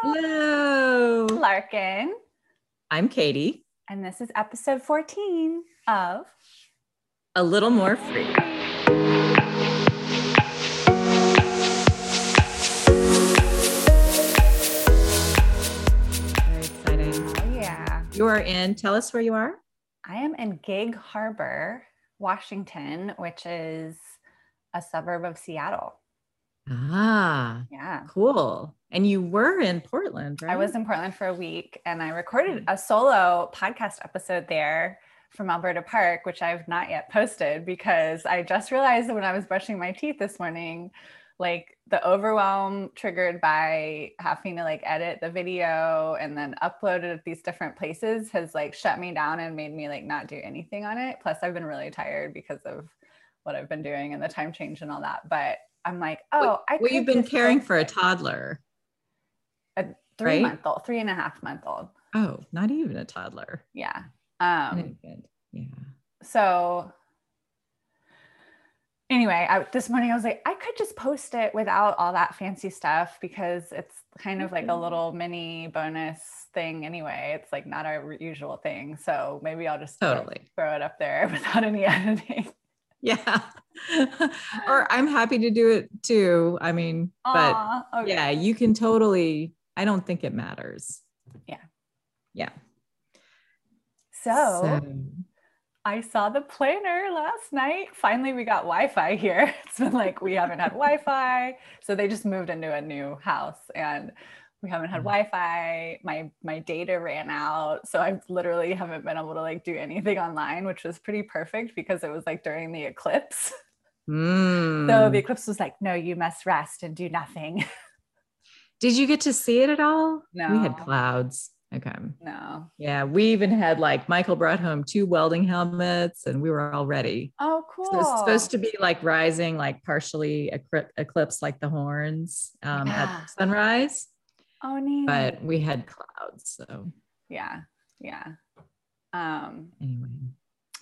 Hello. Larkin. I'm Katie. And this is episode 14 of A Little More Free. Very exciting. Oh, yeah. You are in, tell us where you are. I am in Gig Harbor, Washington, which is a suburb of Seattle. Ah, Yeah. cool. And you were in Portland, right? I was in Portland for a week and I recorded a solo podcast episode there from Alberta Park, which I've not yet posted because I just realized that when I was brushing my teeth this morning, like the overwhelm triggered by having to like edit the video and then upload it at these different places has like shut me down and made me like not do anything on it. Plus, I've been really tired because of what I've been doing and the time change and all that. But I'm like, oh, I well, you've been caring for a toddler. A three right? month old, three and a half month old. Oh, not even a toddler. Yeah. Um, Yeah. so anyway, I, this morning I was like, I could just post it without all that fancy stuff because it's kind of like a Mhm. little mini bonus thing anyway. It's like not our usual thing. So maybe I'll just Totally. throw it up there without any editing. Yeah. or I'm happy to do it too. I mean, but okay. Oh, yeah, you can totally, I don't think it matters. Yeah. Yeah. So, I saw the planner last night. Finally, we got Wi Fi here. It's been like we haven't had Wi Fi. So they just moved into a new house and we haven't had Mhm. Wi Fi. My my data ran out. So I literally haven't been able to like do anything online, which was pretty perfect because it was like during the eclipse. Mm. So the eclipse was like, no, you must rest and do nothing. Did you get to see it at all? No. We had clouds. Okay. no. Yeah. We even had like Michael brought home two welding helmets and we were all ready. Oh, cool. So it's supposed to be like rising, like partially eclipse, like the horns um, Yeah. at sunrise, oh, neat. but we had clouds. So yeah, yeah. Um, anyway.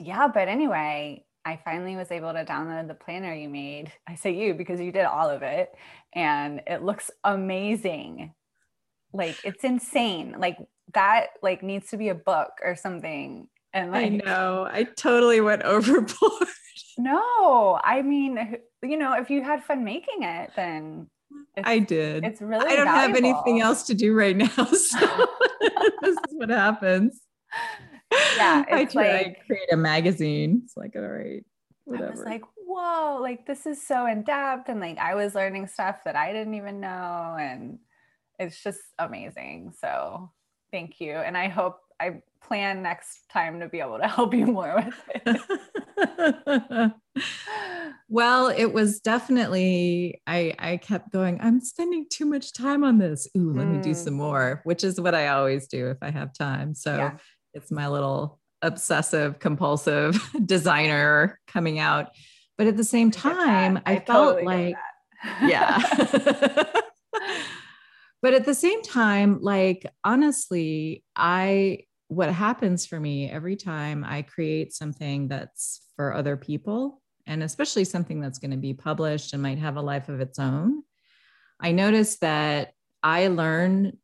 yeah, but anyway, I finally was able to download the planner you made. I say you because you did all of it and it looks amazing. Like it's insane. Like that like needs to be a book or something. And I know. I totally went overboard. no, I mean, you know, if you had fun making it, then it's, I did. it's really I don't have anything else to do right now. So this is what happens. Yeah, I try like- to create a magazine. It's like, all right, whatever. I was like, whoa, like this is so in depth. And like I was learning stuff that I didn't even know. And it's just amazing. So thank you. And I hope I plan next time to be able to help you more with it. well, it was definitely I I kept going, I'm spending too much time on this. Ooh, let me do Mm. some more, which is what I always do if I have time. So Yeah. it's my little obsessive compulsive designer coming out. But at the same I time, I, felt totally like yeah. but at the same time, like honestly, I what happens for me every time I create something that's for other people, and especially something that's going to be published and might have a life of its own, I notice that I learn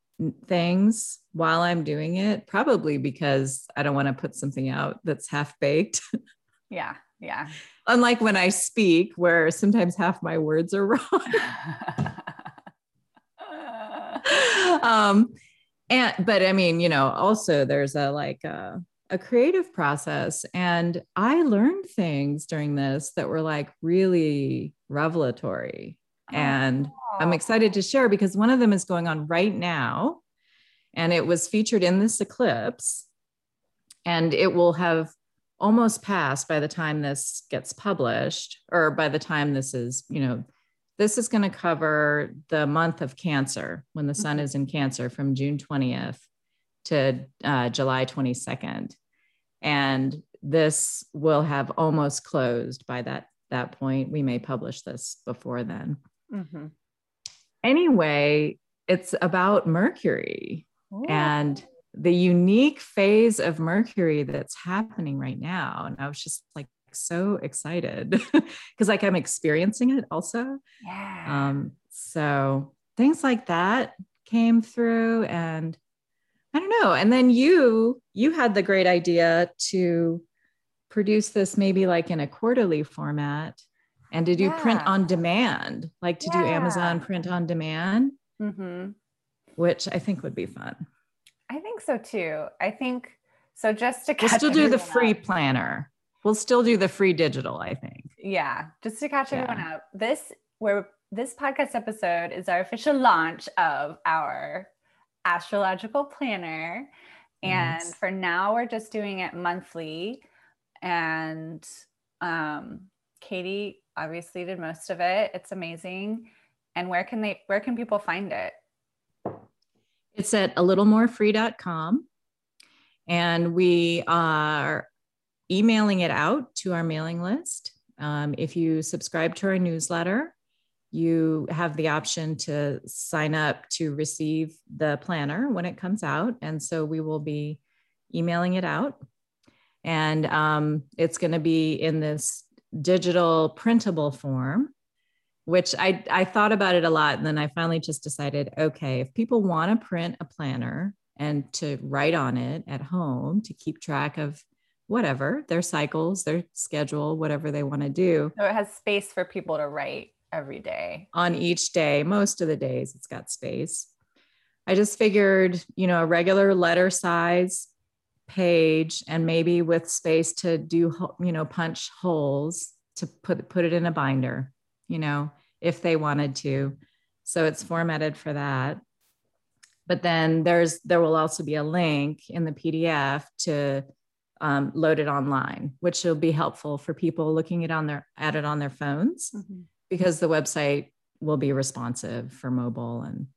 things while I'm doing it, probably because I don't want to put something out that's half baked. yeah. Yeah. Unlike when I speak, where sometimes half my words are wrong. um and but i mean you know also there's a like a, a creative process. And i learned things during this that were like really revelatory. And i'm oh. excited to share because one of them is going on right now. And it was featured in this eclipse. And it will have almost passed by the time this gets published or by the time this is you know this is going to cover the month of Cancer when the sun Mhm. is in Cancer from June 20th to uh, July 22nd. And this will have almost closed by that, that point. We may publish this before then. Mhm. Anyway, it's about Mercury Ooh. and the unique phase of Mercury that's happening right now. And I was just like so excited because like I'm experiencing it also. yeah. Um, so things like that came through and I don't know. And then you you had the great idea to produce this maybe like in a quarterly format and to do yeah. print on demand, like to yeah. do Amazon print on demand, mm-hmm. which I think would be fun. I think so too. I think so. Just to we'll still do the free up. planner. We'll still do the free digital. I think. Yeah, just to catch yeah. everyone up. This where this podcast episode is our official launch of our astrological planner, and for now we're just doing it monthly. And um, Katie obviously did most of it. It's amazing. And where can they? Where can people find it? It's at a little more littlemorefree.com. And we are emailing it out to our mailing list. Um, if you subscribe to our newsletter, you have the option to sign up to receive the planner when it comes out. And so we will be emailing it out. And um, it's going to be in this digital printable form which I, I thought about it a lot. And then I finally just decided okay, if people want to print a planner and to write on it at home to keep track of whatever their cycles, their schedule, whatever they want to do. So it has space for people to write every day. On each day, most of the days, it's got space. I just figured, you know, a regular letter size page and maybe with space to do, you know, punch holes to put put it in a binder you know, if they wanted to. So it's formatted for that. But then there's there will also be a link in the PDF to um, load it online, which will be helpful for people looking at on their at it on their phones mm-hmm. because the website will be responsive for mobile and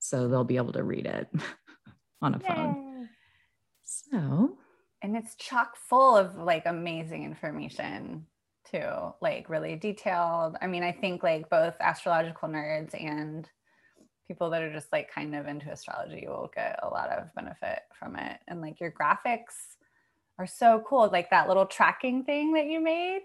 so they'll be able to read it on a Yay. phone. So and it's chock full of like amazing information too, like really detailed. I mean, I think like both astrological nerds and people that are just like kind of into astrology will get a lot of benefit from it. And like your graphics are so cool. Like that little tracking thing that you made.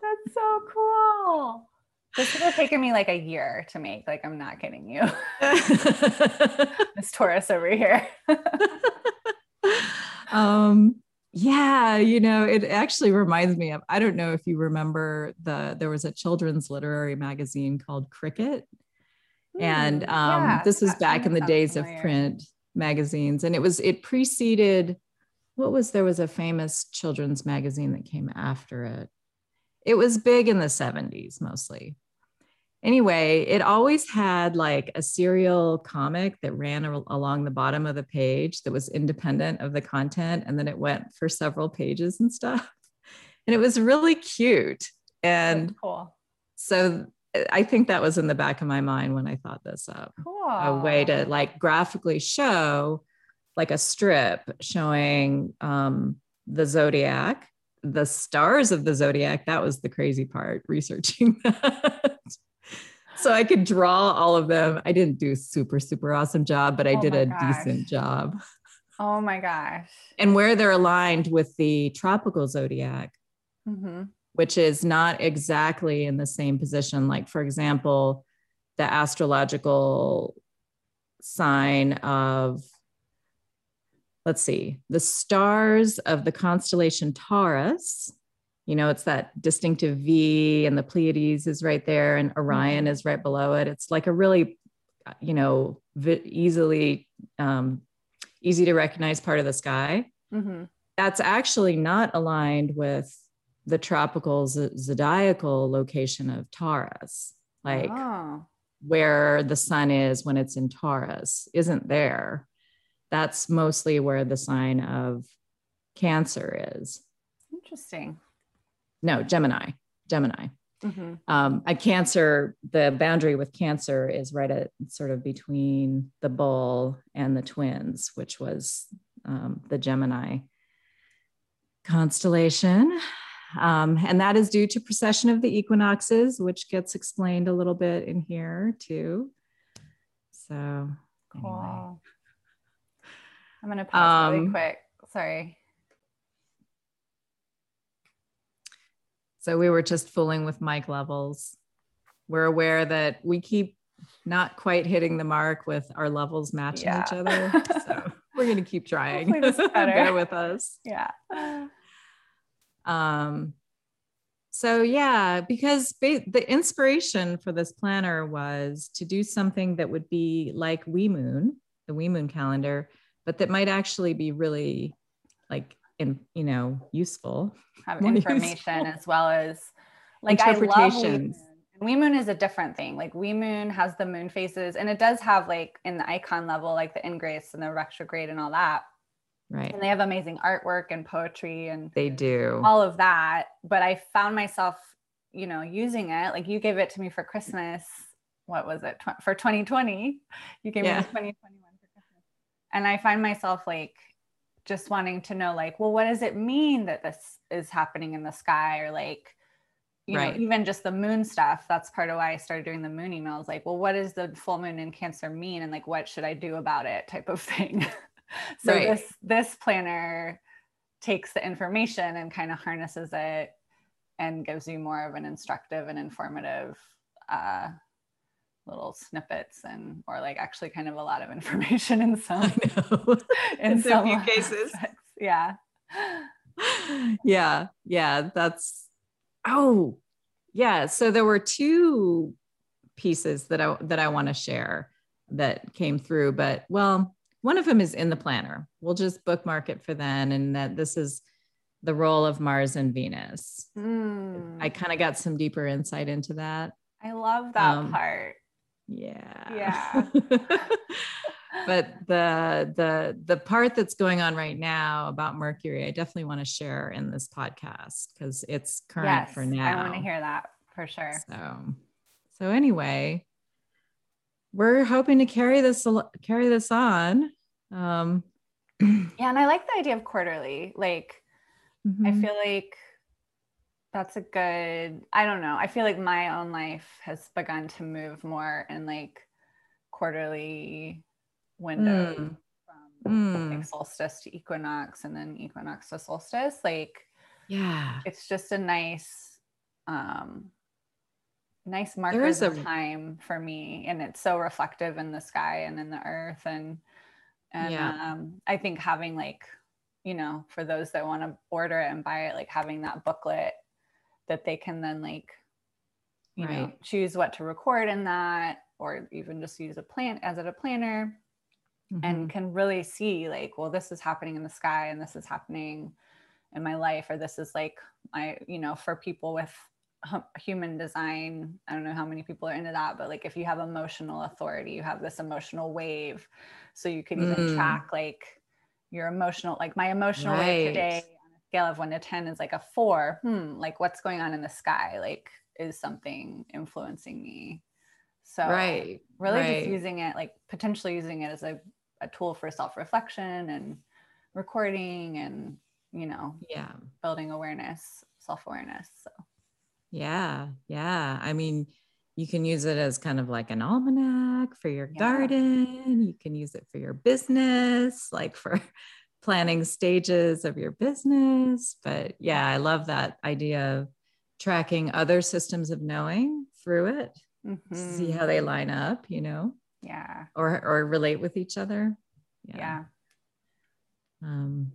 That's so cool. This would have taken me like a year to make. Like, I'm not kidding you. this Taurus over here. um, yeah, you know, it actually reminds me of I don't know if you remember the there was a children's literary magazine called Cricket. and um, yeah, this was back in the days familiar. of print magazines and it was it preceded what was there was a famous children's magazine that came after it. It was big in the 70s mostly anyway, it always had like a serial comic that ran along the bottom of the page that was independent of the content. And then it went for several pages and stuff. And it was really cute. And cool. so I think that was in the back of my mind when I thought this up. Cool. A way to like graphically show like a strip showing um, the zodiac, the stars of the zodiac. That was the crazy part, researching that so I could draw all of them. I didn't do super, super awesome job, but I oh did a gosh. decent job. Oh my gosh. And where they're aligned with the tropical zodiac, mm-hmm. which is not exactly in the same position. Like, for example, the astrological sign of, let's see, the stars of the constellation Taurus you know, it's that distinctive V and the Pleiades is right there and Orion mm-hmm. is right below it. It's like a really, you know, vi- easily, um, easy to recognize part of the sky. Mm-hmm. That's actually not aligned with the tropical z- zodiacal location of Taurus, like oh. where the sun is when it's in Taurus, isn't there. That's mostly where the sign of Cancer is. Interesting no, Gemini, Gemini. Mm-hmm. Um, a Cancer, the boundary with Cancer is right at sort of between the bull and the twins, which was um, the Gemini constellation. Um, and that is due to precession of the equinoxes, which gets explained a little bit in here too. So, cool. Anyway. I'm going to pause really um, quick. Sorry. So we were just fooling with mic levels. We're aware that we keep not quite hitting the mark with our levels matching Yeah. each other. So we're gonna keep trying. Hopefully this is better. Bear with us. Yeah. Um, so yeah, because ba- the inspiration for this planner was to do something that would be like We'Moon, the We'Moon calendar, but that might actually be really like in you know useful. Have information useful. as well as like I love Interpretations. Moon. Is a different thing. Like We'Moon has the moon phases and it does have like in the icon level, like the ingress and the retrograde and all that. Right. And they have amazing artwork and poetry and They do. all of that. But I found myself, you know, using it. Like you gave it to me for Christmas. What was it? Tw- for 2020. You gave Yeah. me the 2021 for Christmas. And I find myself like just wanting to know, like, well, what does it mean that this is happening in the sky? Or like, you Right. know, even just the moon stuff. That's part of why I started doing the moon emails. Like, well, what does the full moon in Cancer mean? And like, what should I do about it? Type of thing. so Right. this this planner takes the information and kind of harnesses it and gives you more of an instructive and informative uh, little snippets and or like actually kind of a lot of information in some in In some few cases. aspects. yeah yeah yeah that's oh yeah so there were two pieces that i that i want to share that came through but well one of them is in the planner we'll just bookmark it for then and that this is the role of mars and venus Mm. i kind of got some deeper insight into that I love that Um, part yeah Yeah. but the the the part that's going on right now about mercury i definitely want to share in this podcast because it's current yes for now I want to hear that for sure so so anyway we're hoping to carry this carry this on um yeah and I like the idea of quarterly like I mhm. feel like that's a good, I don't know. I feel like my own life has begun to move more in like quarterly windows Mm. from Mm. like solstice to equinox and then equinox to solstice. Like yeah it's just a nice, um, nice There markers of a- time for me. And it's so reflective in the sky and in the earth. And, and Yeah. um, I think having like, you know, for those that want to order it and buy it, like having that booklet that they can then like, you know, choose what to record in that, or even just use a plant as a planner and Mhm. can really see like, well, this is happening in the sky and this is happening in my life, or this is like my, you know, for people with human design. I don't know how many people are into that, but like if you have emotional authority, you have this emotional wave. So you can even Mm. track like your emotional, like my emotional wave today scale of one to 10 is like a four. Hmm, like what's going on in the sky? Like, is something influencing me? So right really right. just using it like potentially using it as a, a tool for self-reflection and recording and you know yeah building awareness self-awareness so Yeah, yeah. I mean, you can use it as kind of like an almanac for your Yeah. garden. You can use it for your business, like for planning stages of your business. But yeah, I love that idea of tracking other systems of knowing through it, see Mhm. how they line up, you know, yeah or or relate with each other. yeah Um,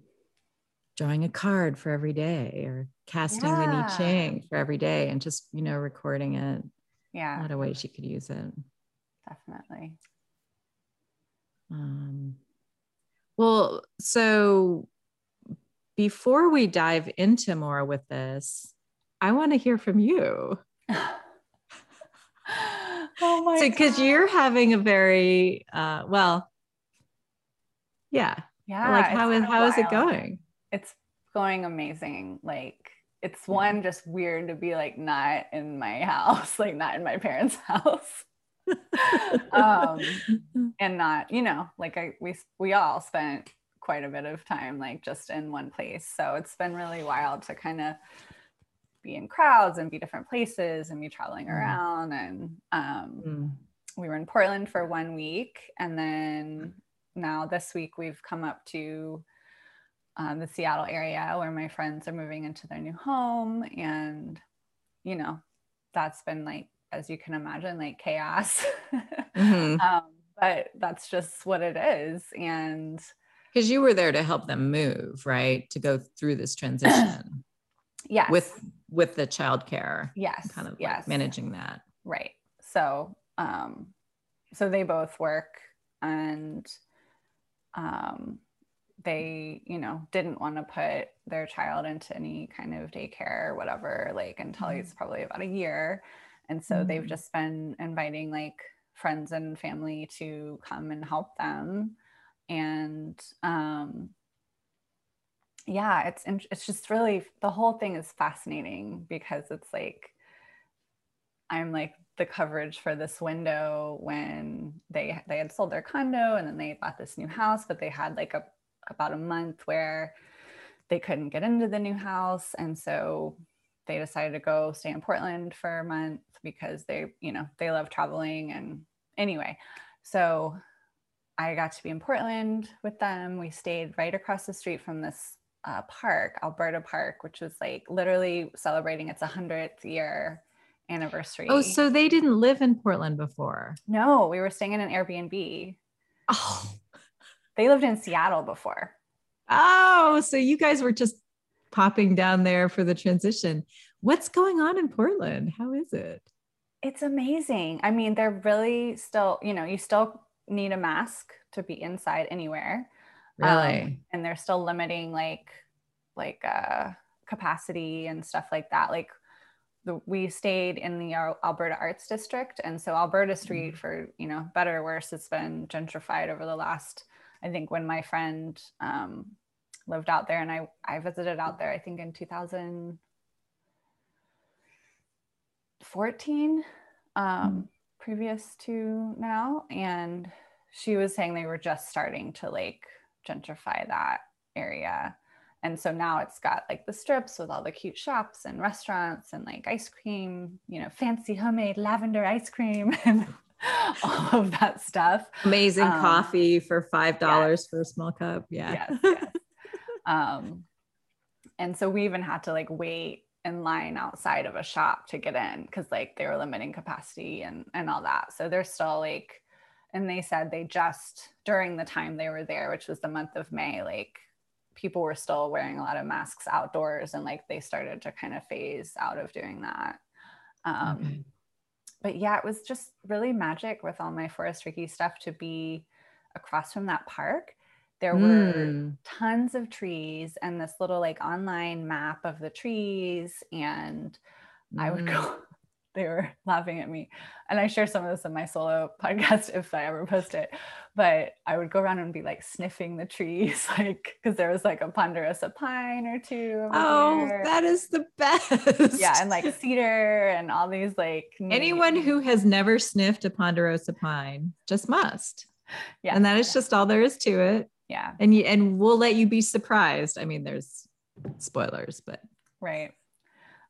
drawing a card for every day or casting the Yeah. I Ching for every day and just, you know, recording it. a yeah lot of ways you could use it. definitely Um, well, so before we dive into more with this, I want to hear from you. oh my So, because you're having a very, uh, well, yeah, yeah like how is how is it going? it's going amazing. Like it's one just weird to be like not in my house like not in my parents house um and not you know like i we we all spent quite a bit of time like just in one place. So it's been really wild to kind of be in crowds and be different places and be traveling Mm. around. And um Mm, we were in Portland for one week, and then now this week we've come up to um, the Seattle area where my friends are moving into their new home, and you know that's been like as you can imagine, like chaos. Mm-hmm. um, but that's just what it is. And because you were there to help them move, right? To go through this transition. yes. With with the childcare. Yes. Kind of yes. Like managing that. Right. So um so they both work and um they you know didn't want to put their child into any kind of daycare or whatever like until mm-hmm. he's probably about a year and so mm-hmm. they've just been inviting like friends and family to come and help them and um yeah it's it's just really the whole thing is fascinating because it's like i'm like the coverage for this window when they they had sold their condo and then they bought this new house but they had like a about a month where they couldn't get into the new house and so they decided to go stay in portland for a month because they you know they love traveling and anyway. So i got to be in portland with them. We stayed right across the street from this uh, park alberta park which was like literally celebrating its 100th year anniversary. Oh so they didn't live in portland before? No we were staying in an airbnb. Oh. They lived in Seattle before. Oh, so you guys were just popping down there for the transition. What's going on in Portland? How is it? It's amazing. I mean, they're really still, you know, you still need a mask to be inside anywhere. Really? Um, and they're still limiting like like uh capacity and stuff like that. Like the, we stayed in the Alberta Arts District and so Alberta Street mm-hmm. for, you know, better or worse it's been gentrified over the last I think when my friend um, lived out there and I, I visited out there, I think in 2014, um, mm. previous to now. And she was saying they were just starting to like gentrify that area. And so now it's got like the strips with all the cute shops and restaurants and like ice cream, you know, fancy homemade lavender ice cream and all of that stuff. Amazing um, coffee for five dollars yes. for a small cup. Yeah. Yes, yes. Um, and so we even had to like wait in line outside of a shop to get in because like they were limiting capacity and and all that. So they're still like, and they said they just during the time they were there, which was the month of May, like people were still wearing a lot of masks outdoors and like they started to kind of phase out of doing that. Um, okay but yeah, it was just really magic with all my forest Reiki stuff to be across from that park. There were mm. tons of trees and this little like online map of the trees. And mm. I would go mm they were laughing at me. And I share some of this in my solo podcast if I ever post it. But I would go around and be like sniffing the trees, like because there was like a ponderosa pine or two. Oh, there. that is the best. Yeah, and like cedar and all these like anyone who has never sniffed a ponderosa pine just must. Yeah. And that is just all there is to it. Yeah. And you and we'll let you be surprised. I mean, there's spoilers, but right.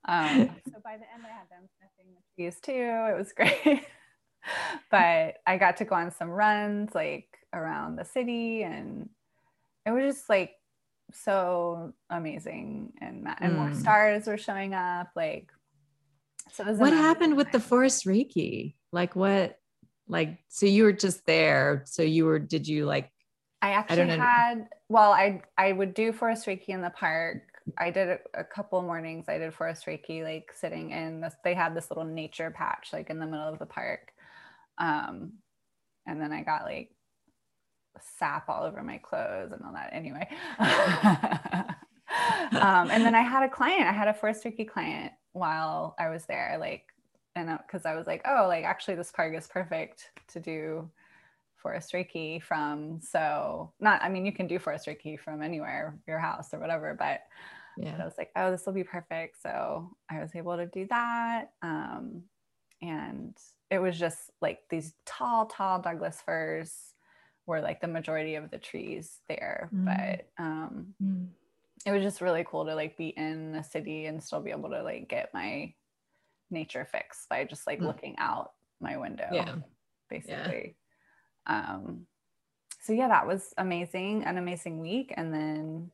Um, so by the end, I had them sniffing the trees too. It was great. but I got to go on some runs like around the city, and it was just like so amazing. And and mm. more stars were showing up. Like, so what happened with the forest Reiki? Like what? Like so you were just there. So you were. Did you like? I actually I had. Well, I I would do forest Reiki in the park I did a, a, couple mornings. I did forest reiki, like sitting in this. They had this little nature patch, like in the middle of the park. Um, and then I got like sap all over my clothes and all that. Anyway, um, and then I had a client. I had a forest reiki client while I was there, like, and because I was like, oh, like actually, this park is perfect to do forest reiki from so not i mean you can do forest reiki from anywhere your house or whatever but yeah. I was like, oh, this will be perfect. So I was able to do that. Um, and it was just like these tall, tall Douglas firs were like the majority of the trees there. Mm. But um, mm. it was just really cool to like be in the city and still be able to like get my nature fix by just like mm. looking out my window. Yeah. Basically. Um, so yeah, that was amazing, an amazing week. And then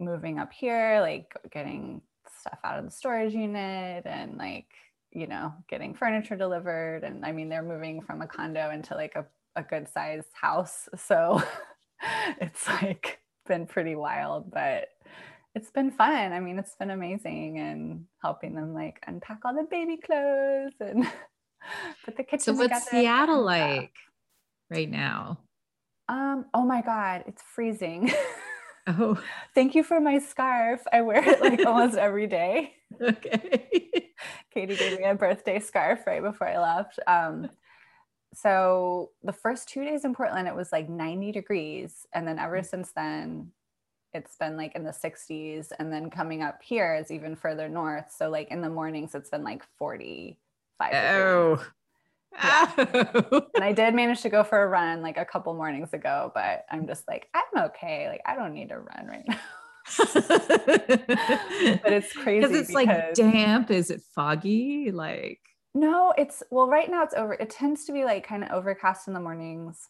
moving up here, like getting stuff out of the storage unit and like you know, getting furniture delivered. And I mean, they're moving from a condo into like a, a good sized house. So it's like been pretty wild, but it's been fun. I mean, it's been amazing and helping them like unpack all the baby clothes and put the kitchen. So what's Seattle like right now? Um, oh my God, it's freezing. Oh, thank you for my scarf. I wear it like almost every day. Okay. Katie gave me a birthday scarf right before I left. Um, so the first two days in Portland, it was like 90 degrees. And then ever mm. since then, it's been like in the 60s. And then coming up here is even further north. So like in the mornings, it's been like 45. Oh. Degrees. Yeah. and I did manage to go for a run like a couple mornings ago, but I'm just like, I'm okay. Like, I don't need to run right now. but it's crazy because it's like damp. Is it foggy? Like, no, it's well, right now it's over. It tends to be like kind of overcast in the mornings.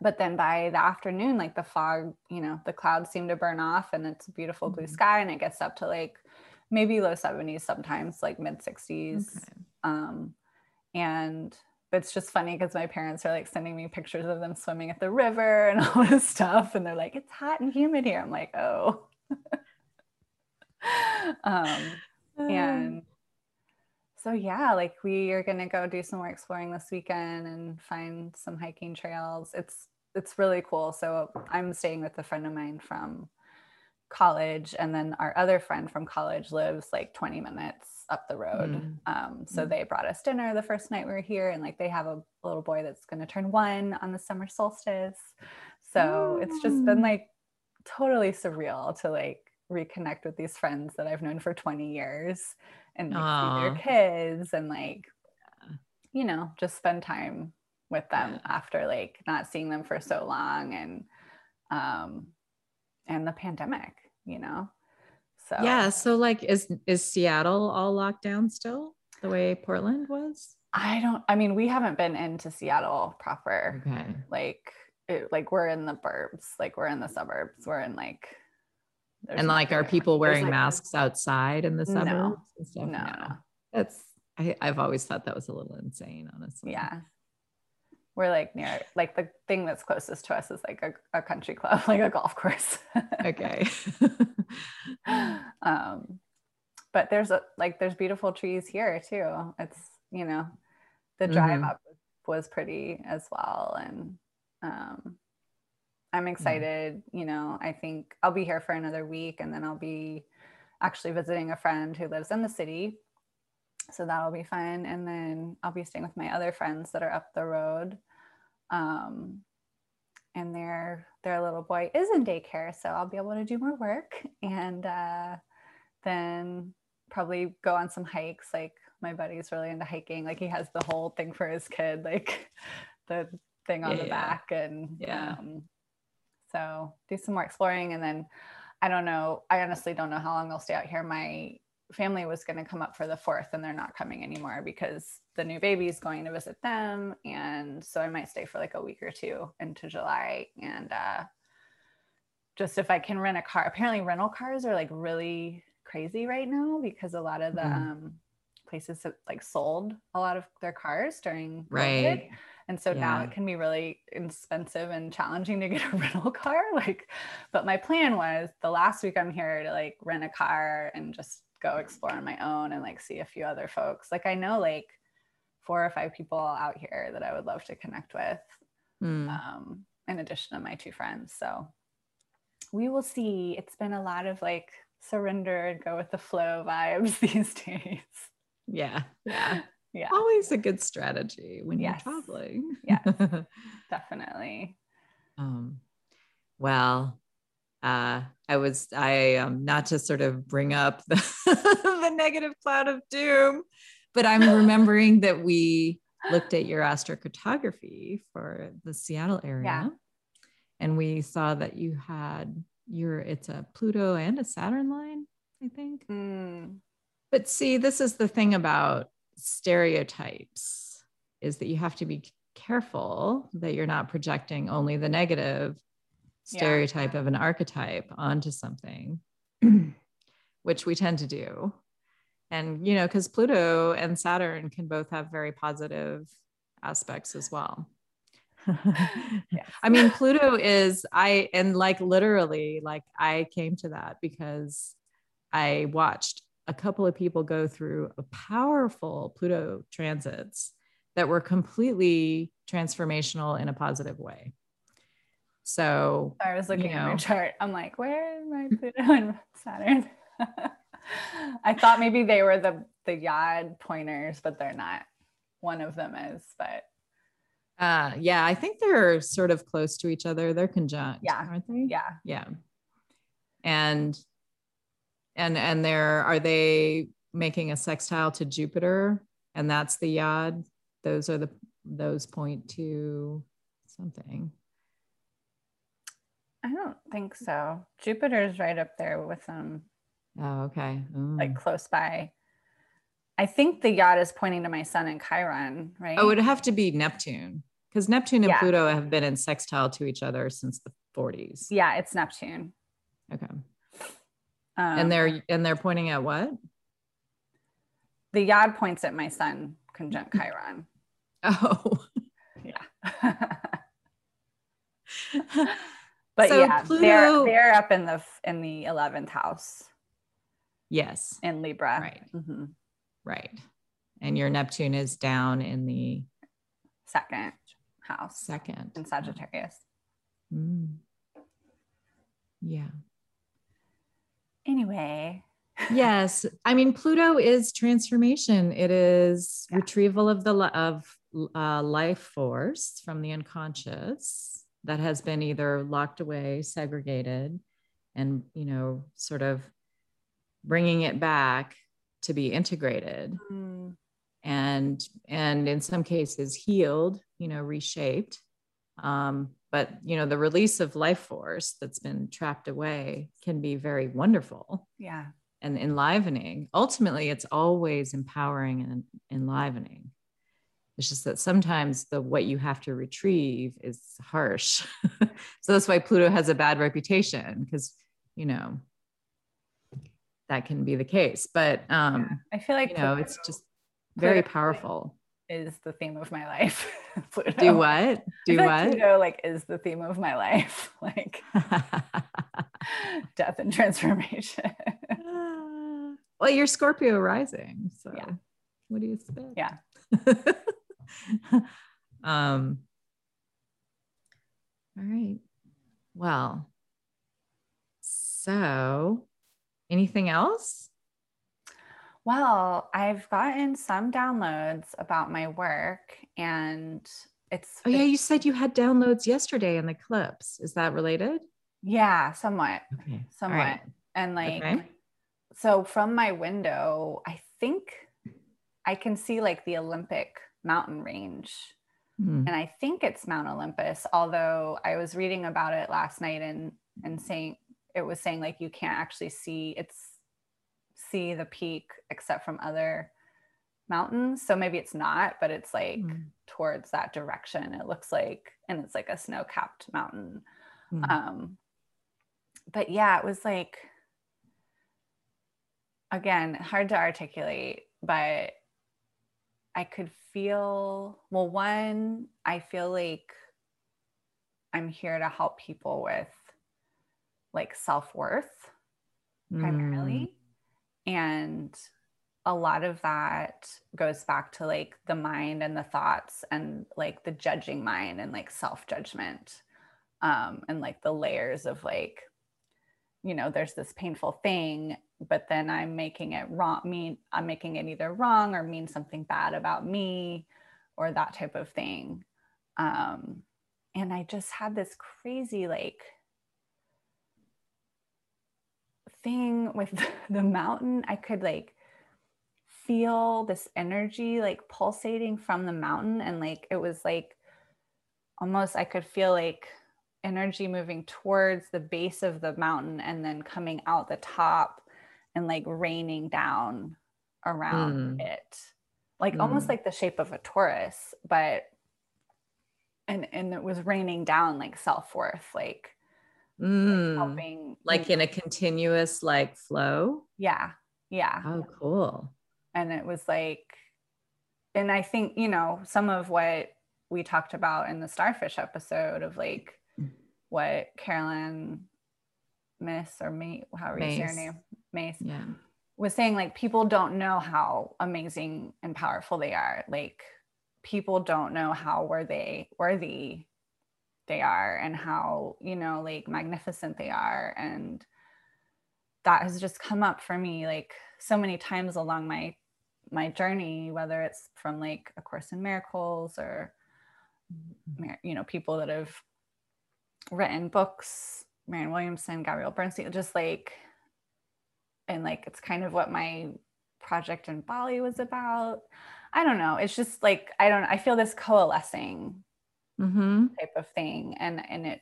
But then by the afternoon, like the fog, you know, the clouds seem to burn off and it's a beautiful blue mm-hmm. sky and it gets up to like maybe low 70s sometimes, like mid 60s. Okay. Um, and it's just funny because my parents are like sending me pictures of them swimming at the river and all this stuff and they're like it's hot and humid here. I'm like oh. Um and so yeah like we are going to go do some more exploring this weekend and find some hiking trails. It's it's really cool. So i'm staying with a friend of mine from college and then our other friend from college lives like 20 minutes up the road mm. um, so mm. they brought us dinner the first night we were here and like they have a little boy that's going to turn one on the summer solstice so mm. it's just been mm. like totally surreal to like reconnect with these friends that i've known for 20 years and like, see their kids and like you know just spend time with them yeah. after like not seeing them for so long and um and the pandemic you know? So yeah so like is is seattle all locked down still the way portland was? I don't i mean we haven't been into seattle proper. Okay. Like it, like we're in the burbs like we're in the suburbs we're in like and like are people wearing like, masks outside in the suburbs no, and stuff? no, no. that's I, i've always thought that was a little insane honestly. Yeah we're like near like the thing that's closest to us is like a, a country club like a golf course okay um but there's a like there's beautiful trees here too it's you know the drive mm-hmm. up was pretty as well and um i'm excited mm-hmm. you know i think i'll be here for another week and then i'll be actually visiting a friend who lives in the city so that'll be fun and then i'll be staying with my other friends that are up the road. Um, and their their little boy is in daycare so i'll be able to do more work. And uh, then probably go on some hikes. Like my buddy's really into hiking. Like he has the whole thing for his kid like the thing on yeah, the yeah. back and yeah. um, so do some more exploring. And then i don't know i honestly don't know how long i'll stay out here. My family was going to come up for the fourth and they're not coming anymore because the new baby is going to visit them. And so i might stay for like a week or two into july. And uh, just if i can rent a car apparently rental cars are like really crazy right now because a lot of the mm. um, places have like sold a lot of their cars during right. And so yeah. now it can be really expensive and challenging to get a rental car. Like but my plan was the last week i'm here to like rent a car and just go explore on my own and like see a few other folks. Like I know like four or five people out here that I would love to connect with, mm. um, in addition to my two friends. So we will see. It's been a lot of like surrender and go with the flow vibes these days. Yeah. Yeah. Yeah. Always a good strategy when yes. you're traveling. yeah. Definitely. Um, well, uh, I was I um, not to sort of bring up the, the negative cloud of doom, but I'm remembering that we looked at your astrocartography for the Seattle area, yeah. and we saw that you had your it's a Pluto and a Saturn line, I think. Mm. But see, this is the thing about stereotypes is that you have to be careful that you're not projecting only the negative stereotype yeah. of an archetype onto something, which we tend to do. and you know because pluto and saturn can both have very positive aspects as well yes. i mean pluto is i and like literally like i came to that because i watched a couple of people go through a powerful pluto transits that were completely transformational in a positive way so I was looking you know, at my chart. I'm like, where is my Pluto and Saturn? I thought maybe they were the the yod pointers, but they're not. One of them is, but uh yeah, I think they're sort of close to each other. They're conjunct, yeah. aren't they? Yeah. Yeah. And and and they're are they making a sextile to Jupiter? And that's the yod. Those are the those point to something. I don't think so. Jupiter's right up there with them. Oh, okay. Ooh. Like close by. I think the yod is pointing to my sun and Chiron, right? Oh, it would have to be Neptune because Neptune and yeah. Pluto have been in sextile to each other since the 40s. Yeah, it's Neptune. Okay. Um, and they're and they're pointing at what? The yod points at my sun conjunct Chiron. Oh. Yeah. But so yeah, Pluto, they're they're up in the in the eleventh house. Yes. In Libra. Right. Mm-hmm. Right. And your Neptune is down in the second house. Second. In Sagittarius. Mm. Yeah. Anyway. yes, I mean Pluto is transformation. It is yeah. retrieval of the of uh, life force from the unconscious that has been either locked away, segregated, and, you know, sort of bringing it back to be integrated. Mm. And, and in some cases healed, you know, reshaped. Um, but you know the release of life force that's been trapped away can be very wonderful yeah and enlivening ultimately it's always empowering and enlivening it's just that sometimes the what you have to retrieve is harsh. so that's why Pluto has a bad reputation because, you know, that can be the case. But um yeah, I feel like you know, it's just very Pluto powerful. Is the theme of my life. Pluto. Do what? Do what? Like Pluto like is the theme of my life. Like death and transformation. well, you're Scorpio rising. So yeah. what do you expect? Yeah. um, all right. Well, so anything else? Well, I've gotten some downloads about my work and it's Oh yeah, you said you had downloads yesterday in the eclipse. Is that related? Yeah, somewhat. Okay. Somewhat. Right. And like okay. so from my window, I think I can see like the Olympic mountain range. Mm. And I think it's Mount Olympus, although I was reading about it last night and and saying it was saying like you can't actually see it's see the peak except from other mountains. So maybe it's not, but it's like mm. towards that direction. It looks like and it's like a snow-capped mountain. Mm. Um but yeah, it was like again, hard to articulate, but I could feel, well, one, I feel like I'm here to help people with like self worth primarily. Mm. And a lot of that goes back to like the mind and the thoughts and like the judging mind and like self judgment um, and like the layers of like, you know, there's this painful thing but then I'm making it wrong, mean I'm making it either wrong or mean something bad about me or that type of thing. Um, and I just had this crazy like thing with the mountain. I could like feel this energy like pulsating from the mountain and like it was like almost I could feel like energy moving towards the base of the mountain and then coming out the top and like raining down around mm. it like mm. almost like the shape of a torus but and and it was raining down like self-worth like, mm. like helping like in a continuous like flow yeah yeah oh cool and it was like and i think you know some of what we talked about in the starfish episode of like what carolyn miss or me however you say her name mace yeah. was saying like people don't know how amazing and powerful they are. Like people don't know how worthy worthy they are and how you know like magnificent they are. And that has just come up for me like so many times along my my journey whether it's from like a course in miracles or mm-hmm. you know people that have written books marianne williamson gabrielle bernstein just like and like it's kind of what my project in bali was about i don't know it's just like i don't i feel this coalescing mm-hmm. type of thing and and it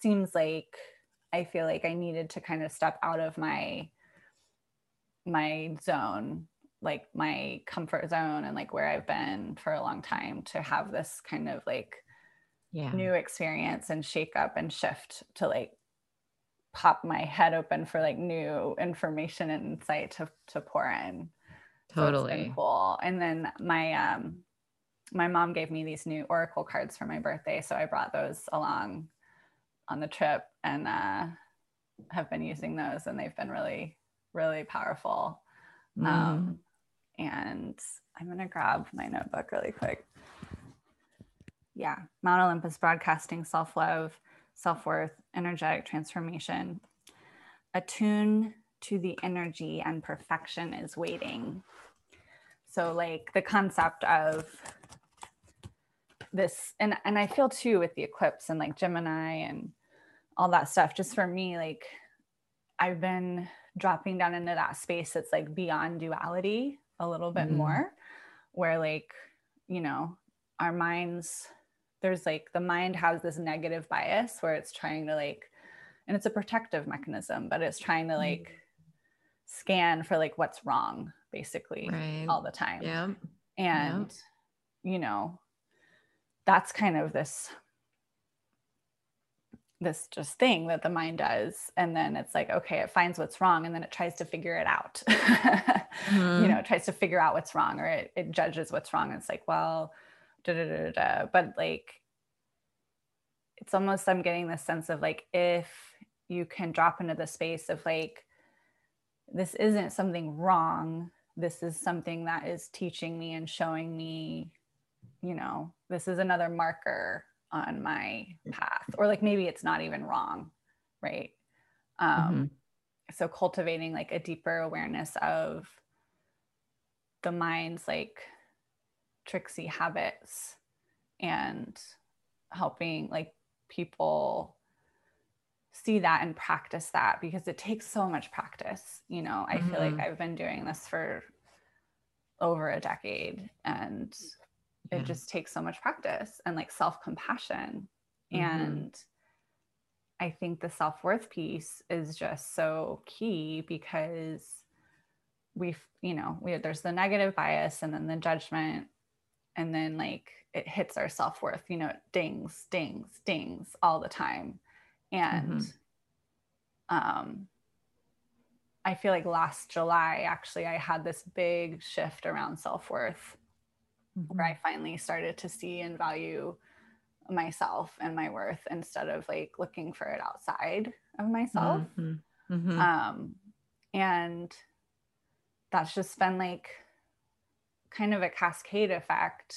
seems like i feel like i needed to kind of step out of my my zone like my comfort zone and like where i've been for a long time to have this kind of like yeah. new experience and shake up and shift to like pop my head open for like new information and insight to to pour in. Totally. so cool. And then my um my mom gave me these new oracle cards for my birthday so i brought those along on the trip and uh, have been using those and they've been really really powerful. Mm. um, and i'm going to grab my notebook really quick. Yeah mount olympus broadcasting self-love self-worth energetic transformation attune to the energy and perfection is waiting so like the concept of this and and i feel too with the eclipse and like gemini and all that stuff just for me like i've been dropping down into that space that's like beyond duality a little bit mm. more where like you know our minds there's like the mind has this negative bias where it's trying to like and it's a protective mechanism but it's trying to like mm. scan for like what's wrong basically right. all the time yeah and you know that's kind of this this just thing that the mind does and then it's like okay it finds what's wrong and then it tries to figure it out mm-hmm. you know it tries to figure out what's wrong or it, it judges what's wrong and it's like well da, da, da, da. but like it's almost i'm getting this sense of like if you can drop into the space of like this isn't something wrong this is something that is teaching me and showing me you know, this is another marker on my path, or like maybe it's not even wrong, right? Um, mm-hmm. So cultivating like a deeper awareness of the mind's like tricksy habits and helping like people see that and practice that because it takes so much practice. You know, I mm-hmm. feel like mm-hmm. I've been doing this for over a decade and it just takes so much practice and like self-compassion mm-hmm. and i think the self-worth piece is just so key because we've you know we there's the negative bias and then the judgment and then like it hits our self-worth you know it dings dings dings all the time and mm-hmm. um i feel like last july actually i had this big shift around self-worth mm-hmm. where I finally started to see and value myself and my worth instead of like looking for it outside of myself. Mm-hmm. Mm-hmm. Um, and that's just been like kind of a cascade effect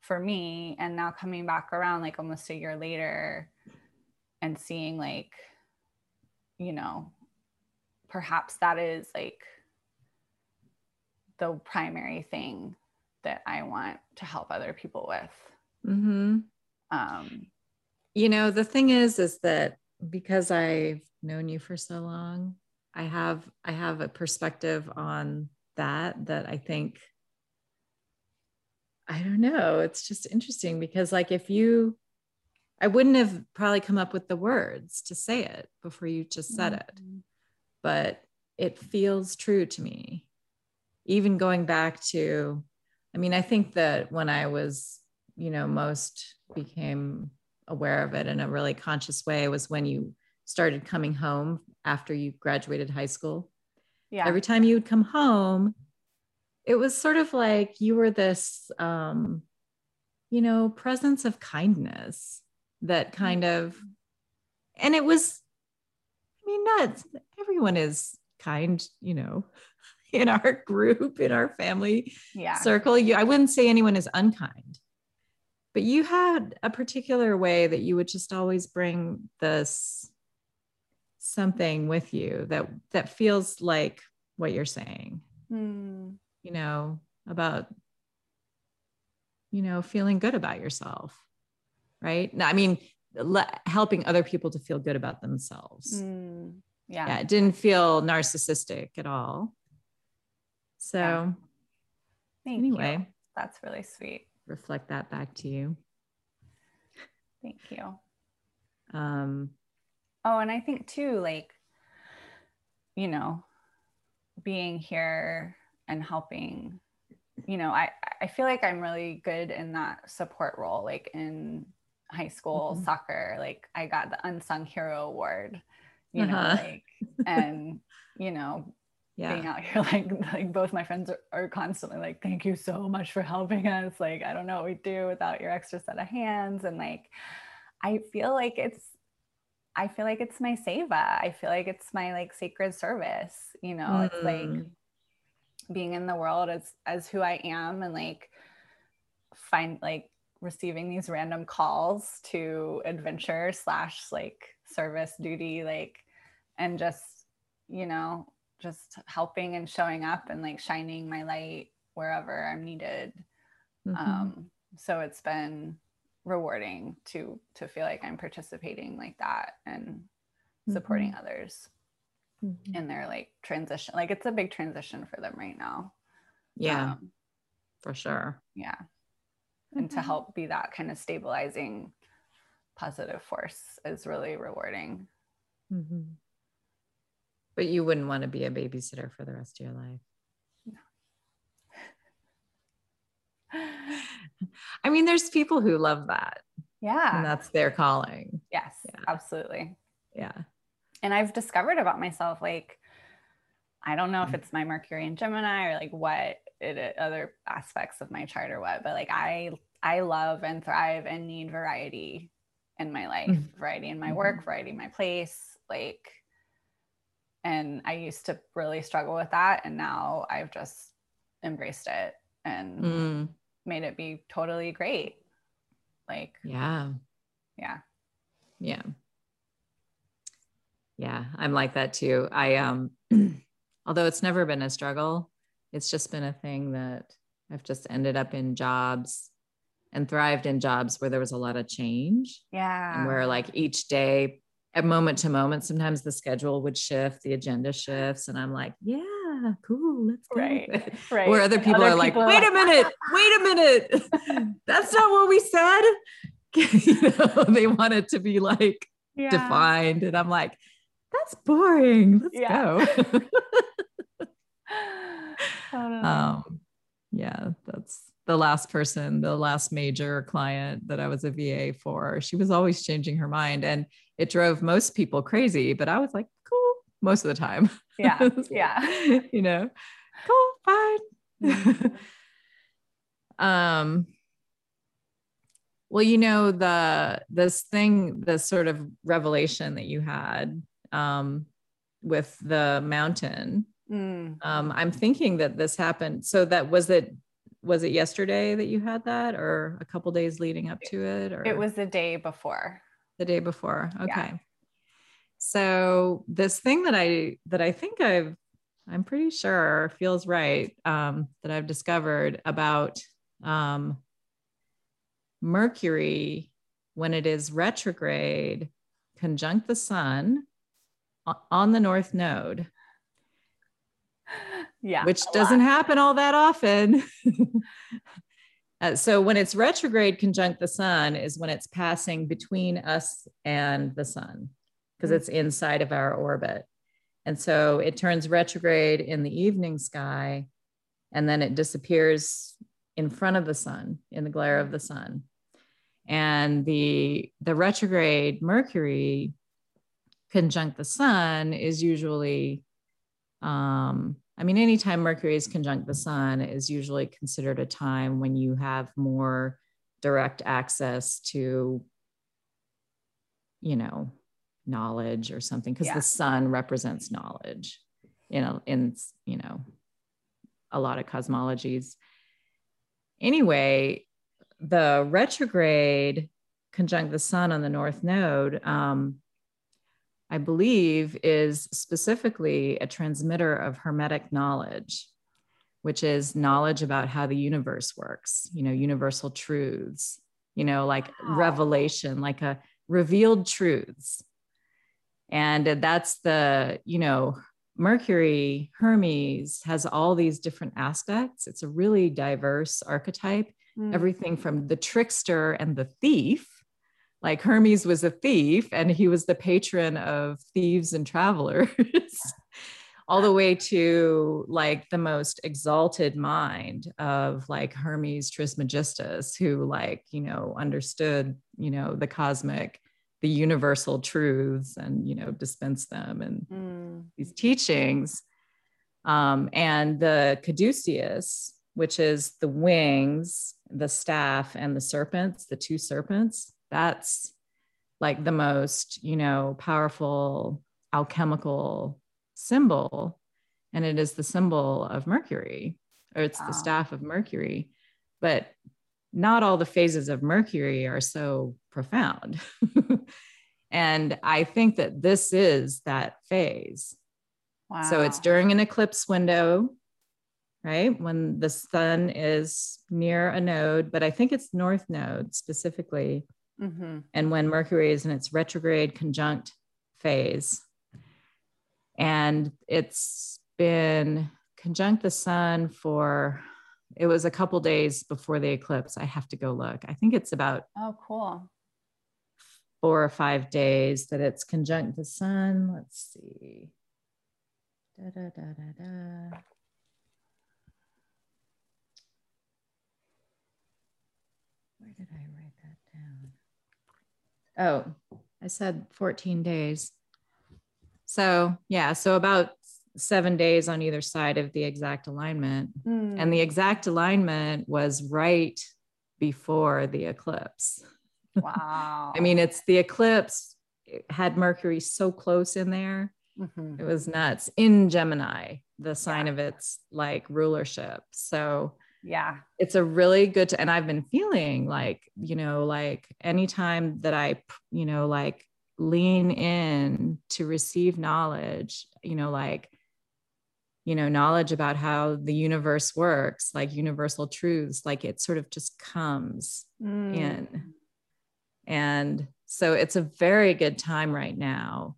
for me. And now coming back around like almost a year later and seeing like, you know, perhaps that is like the primary thing that I want to help other people with. Mm-hmm. Um, you know, the thing is, is that because I've known you for so long, I have I have a perspective on that that I think I don't know. It's just interesting because like if you I wouldn't have probably come up with the words to say it before you just said mm-hmm. it. But it feels true to me. Even going back to I mean, I think that when I was, you know, most became aware of it in a really conscious way was when you started coming home after you graduated high school. Yeah. Every time you would come home, it was sort of like you were this um you know presence of kindness that kind of and it was i mean not everyone is kind you know in our group in our family Yeah. circle you i wouldn't say anyone is unkind but you had a particular way that you would just always bring this something with you that that feels like what you're saying Hmm. You know about you know feeling good about yourself right No, i mean le- helping other people to feel good about themselves Hmm. Yeah. yeah it didn't feel narcissistic at all so Yeah. Thank anyway you. That's really sweet. reflect that back to you Thank you. um Oh, and I think too, like, you know, being here and helping, you know, I, I feel like I'm really good in that support role, like in high school Mhm. soccer. Like I got the unsung hero award, you know, Uh-huh. like and you know, being out here like like both my friends are, are constantly like thank you so much for helping us like i don't know what we'd do without your extra set of hands and like i feel like it's i feel like it's my seva i feel like it's my like sacred service you know it's like Mm. Being in the world as as who i am and like find like receiving these random calls to adventure slash like service duty like and just you know just helping and showing up and like shining my light wherever i'm needed. Mhm. um so it's been rewarding to to feel like i'm participating like that and supporting others Mhm. in their like transition like it's a big transition for them right now yeah Um, for sure yeah and to Mhm. help be that kind of stabilizing positive force is really rewarding Mm-hmm. But you wouldn't want to be a babysitter for the rest of your life. I mean, there's people who love that, Yeah. and that's their calling. yes Yeah. absolutely Yeah. And I've discovered about myself, like, I don't know if Mm. it's my Mercury and Gemini or like what it other aspects of my chart or what, but like I I love and thrive and need variety in my life, Mhm. variety in my work, variety in my place, like and I used to really struggle with that and now I've just embraced it and Mm, made it be totally great. Like, yeah. yeah. Yeah. Yeah, I'm like that too. I um although it's never been a struggle, it's just been a thing that I've just ended up in jobs and thrived in jobs where there was a lot of change Yeah. and where like each day at moment to moment sometimes the schedule would shift, the agenda shifts and I'm like, yeah, cool, let's go. Right, right. Where other people other are like, people are wait a minute, wait a minute. That's not what we said. you know, they want it to be like yeah. defined. And I'm like, that's boring. Let's Yeah. go. Um, yeah, that's the last person, the last major client that I was a VA for. She was always changing her mind and it drove most people crazy, but I was like, cool, most of the time. yeah. Yeah. you know, cool, fine. Mhm. um well you know the this thing this sort of revelation that you had um with the mountain Mm. um i'm thinking that this happened so that was it was it yesterday that you had that or a couple days leading up to it or It was the day before. the day before Yeah. okay so this thing that i that i think i've i'm pretty sure feels right um, that i've discovered about um, mercury when it is retrograde conjunct the sun on the north node Yeah. which doesn't lot. happen all that often. Uh, so when it's retrograde conjunct the sun is when it's passing between us and the sun because Mm. it's inside of our orbit. And so it turns retrograde in the evening sky and then it disappears in front of the sun in the glare of the sun. And the the retrograde Mercury conjunct the sun is usually um, I mean, anytime Mercury is conjunct the sun is usually considered a time when you have more direct access to, you know, knowledge or something, because Yeah. the sun represents knowledge, you know, in, you know, a lot of cosmologies. Anyway, the retrograde conjunct the sun on the north node um, I believe, is specifically a transmitter of hermetic knowledge, which is knowledge about how the universe works, you know, universal truths, you know, like Wow. revelation, like a revealed truths. And that's the, you know, Mercury, Hermes has all these different aspects. It's a really diverse archetype Mm. everything from the trickster and the thief. Like Hermes was a thief and he was the patron of thieves and travelers, all the way to like the most exalted mind of like Hermes Trismegistus, who like, you know, understood, you know, the cosmic, the universal truths and, you know, dispensed them and Mm. these teachings. Um, and the caduceus, which is the wings, the staff, and the serpents, the two serpents, that's like the most, you know, powerful alchemical symbol. And it is the symbol of Mercury, or it's Wow. the staff of Mercury. But not all the phases of Mercury are so profound. and I think that this is that phase. Wow. So it's during an eclipse window, right? When the sun is near a node, but I think it's north node specifically. Mhm. And when Mercury is in its retrograde conjunct phase. And it's been conjunct the sun for, it was a couple days before the eclipse. I have to go look. I think it's about Oh, cool. four or five days that it's conjunct the sun. Let's see. Da, da, da, da, da. Where did I write that down? Oh, I said 14 days. So, yeah, so about seven days on either side of the exact alignment. Mm. And the exact alignment was right before the eclipse. wow. I mean, it's the eclipse it had Mercury so close in there. Mhm. It was nuts in Gemini, the sign Yeah. of its like rulership. So yeah. it's a really good, and I've been feeling like, you know, like anytime that I, you know, like lean in to receive knowledge, you know, like, you know, knowledge about how the universe works, like universal truths, like it sort of just comes Mm. in. And so it's a very good time right now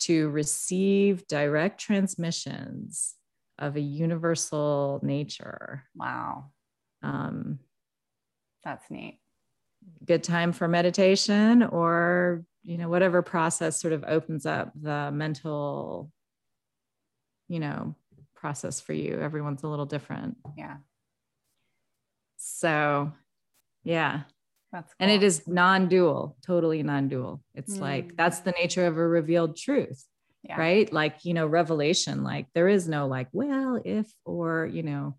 to receive direct transmissions of a universal nature. Wow. Um, That's neat. good time for meditation or you know whatever process sort of opens up the mental you know process for you everyone's a little different Yeah. so yeah That's and it is non-dual totally non-dual it's like Mm. that's the nature of a revealed truth yeah. right like you know revelation like there is no like well if or you know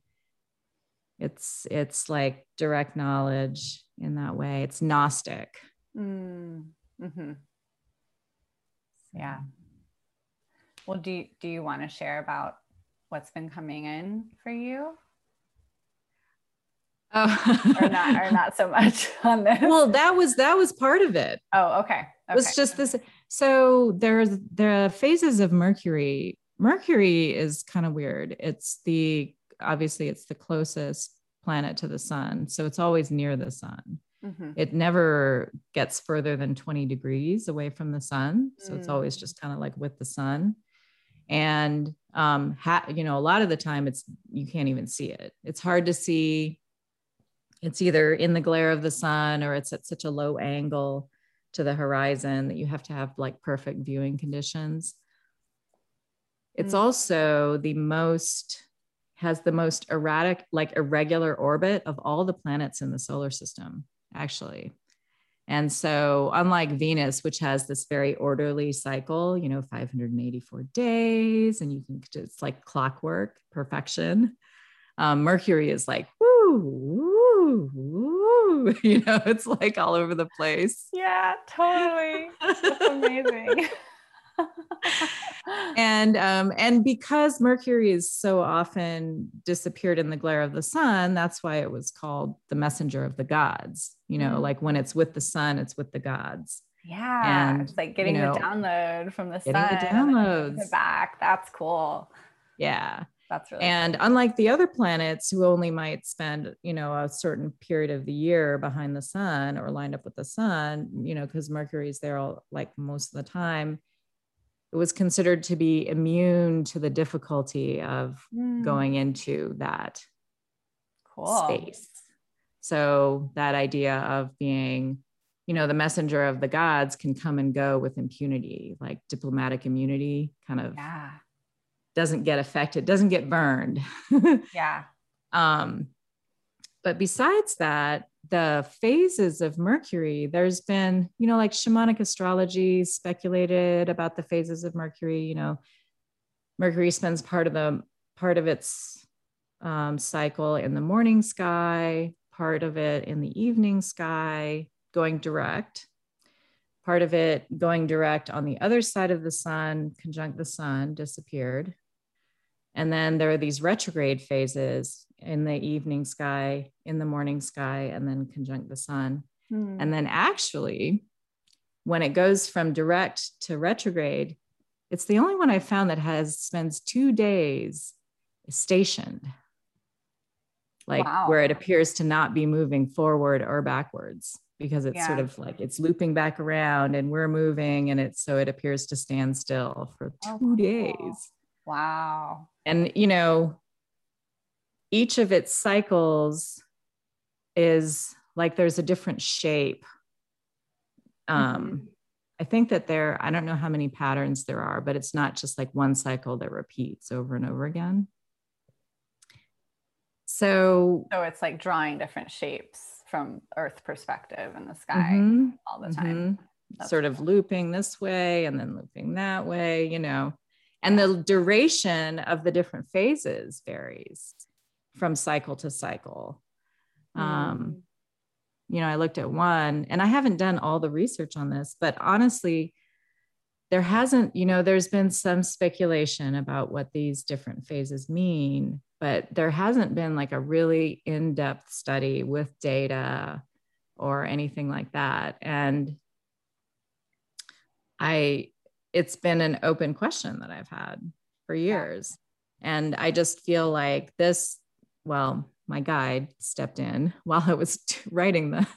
it's it's like direct knowledge in that way it's gnostic Mm. hmm Yeah. Well, do you, do you want to share about what's been coming in for you, oh. or not, or not so much on this? well that was that was part of it oh, okay. okay. It was just this so there's the phases of mercury. Mercury is kind of weird. It's the obviously it's the closest planet to the sun so it's always near the sun. Mhm. it never gets further than 20 degrees away from the sun so it's always Mm. just kind of like with the sun. And um ha- you know a lot of the time it's you can't even see it. It's hard to see. It's either in the glare of the sun or it's at such a low angle to the horizon that you have to have like perfect viewing conditions it's Mm. also the most has the most erratic like irregular orbit of all the planets in the solar system actually And so, unlike Venus, which has this very orderly cycle, you know, 584 days, and you can, it's like clockwork, perfection. Um, Mercury is like, woo, woo, woo, you know, it's like all over the place. Yeah, totally. That's amazing. and um, and because Mercury is so often disappeared in the glare of the sun, that's why it was called the messenger of the gods. You know, mm. like when it's with the sun, it's with the gods. Yeah, and it's like getting you know, the download from the sun. Getting the downloads back. That's cool. Yeah. That's really and cool. unlike the other planets who only might spend, you know, a certain period of the year behind the sun or lined up with the sun, you know, because Mercury is there all like most of the time it was considered to be immune to the difficulty of mm. going into that cool. space. So that idea of being, you know, the messenger of the gods can come and go with impunity, like diplomatic immunity kind of yeah. Doesn't get affected, doesn't get burned. yeah. Um, but besides that, the phases of Mercury, there's been, you know, like shamanic astrology speculated about the phases of Mercury. You know, Mercury spends part of the part of its um, cycle in the morning sky, part of it in the evening sky, going direct, part of it going direct on the other side of the sun, conjunct the sun, disappeared. And then there are these retrograde phases in the evening sky, in the morning sky, and then conjunct the sun. Hmm. And then actually, when it goes from direct to retrograde, it's the only one I found that has spends two days stationed, like wow. where it appears to not be moving forward or backwards because it's yeah. sort of like it's looping back around and we're moving and it's so it appears to stand still for oh, two oh, cool. Wow. And you know, each of its cycles is like there's a different shape. Um, mm-hmm. I think that there, I don't know how many patterns there are, but it's not just like one cycle that repeats over and over again. So, so it's like drawing different shapes from Earth perspective in the sky mm-hmm, all the time. Mm-hmm. Sort of looping this way and then looping that way, you know. And the duration of the different phases varies from cycle to cycle. Mm. Um, you know, I looked at one and I haven't done all the research on this, but honestly, there hasn't, you know, there's been some speculation about what these different phases mean, but there hasn't been like a really in depth study with data or anything like that. And I, it's been an open question that I've had for years. And I just feel like this well, my guide stepped in while I was writing the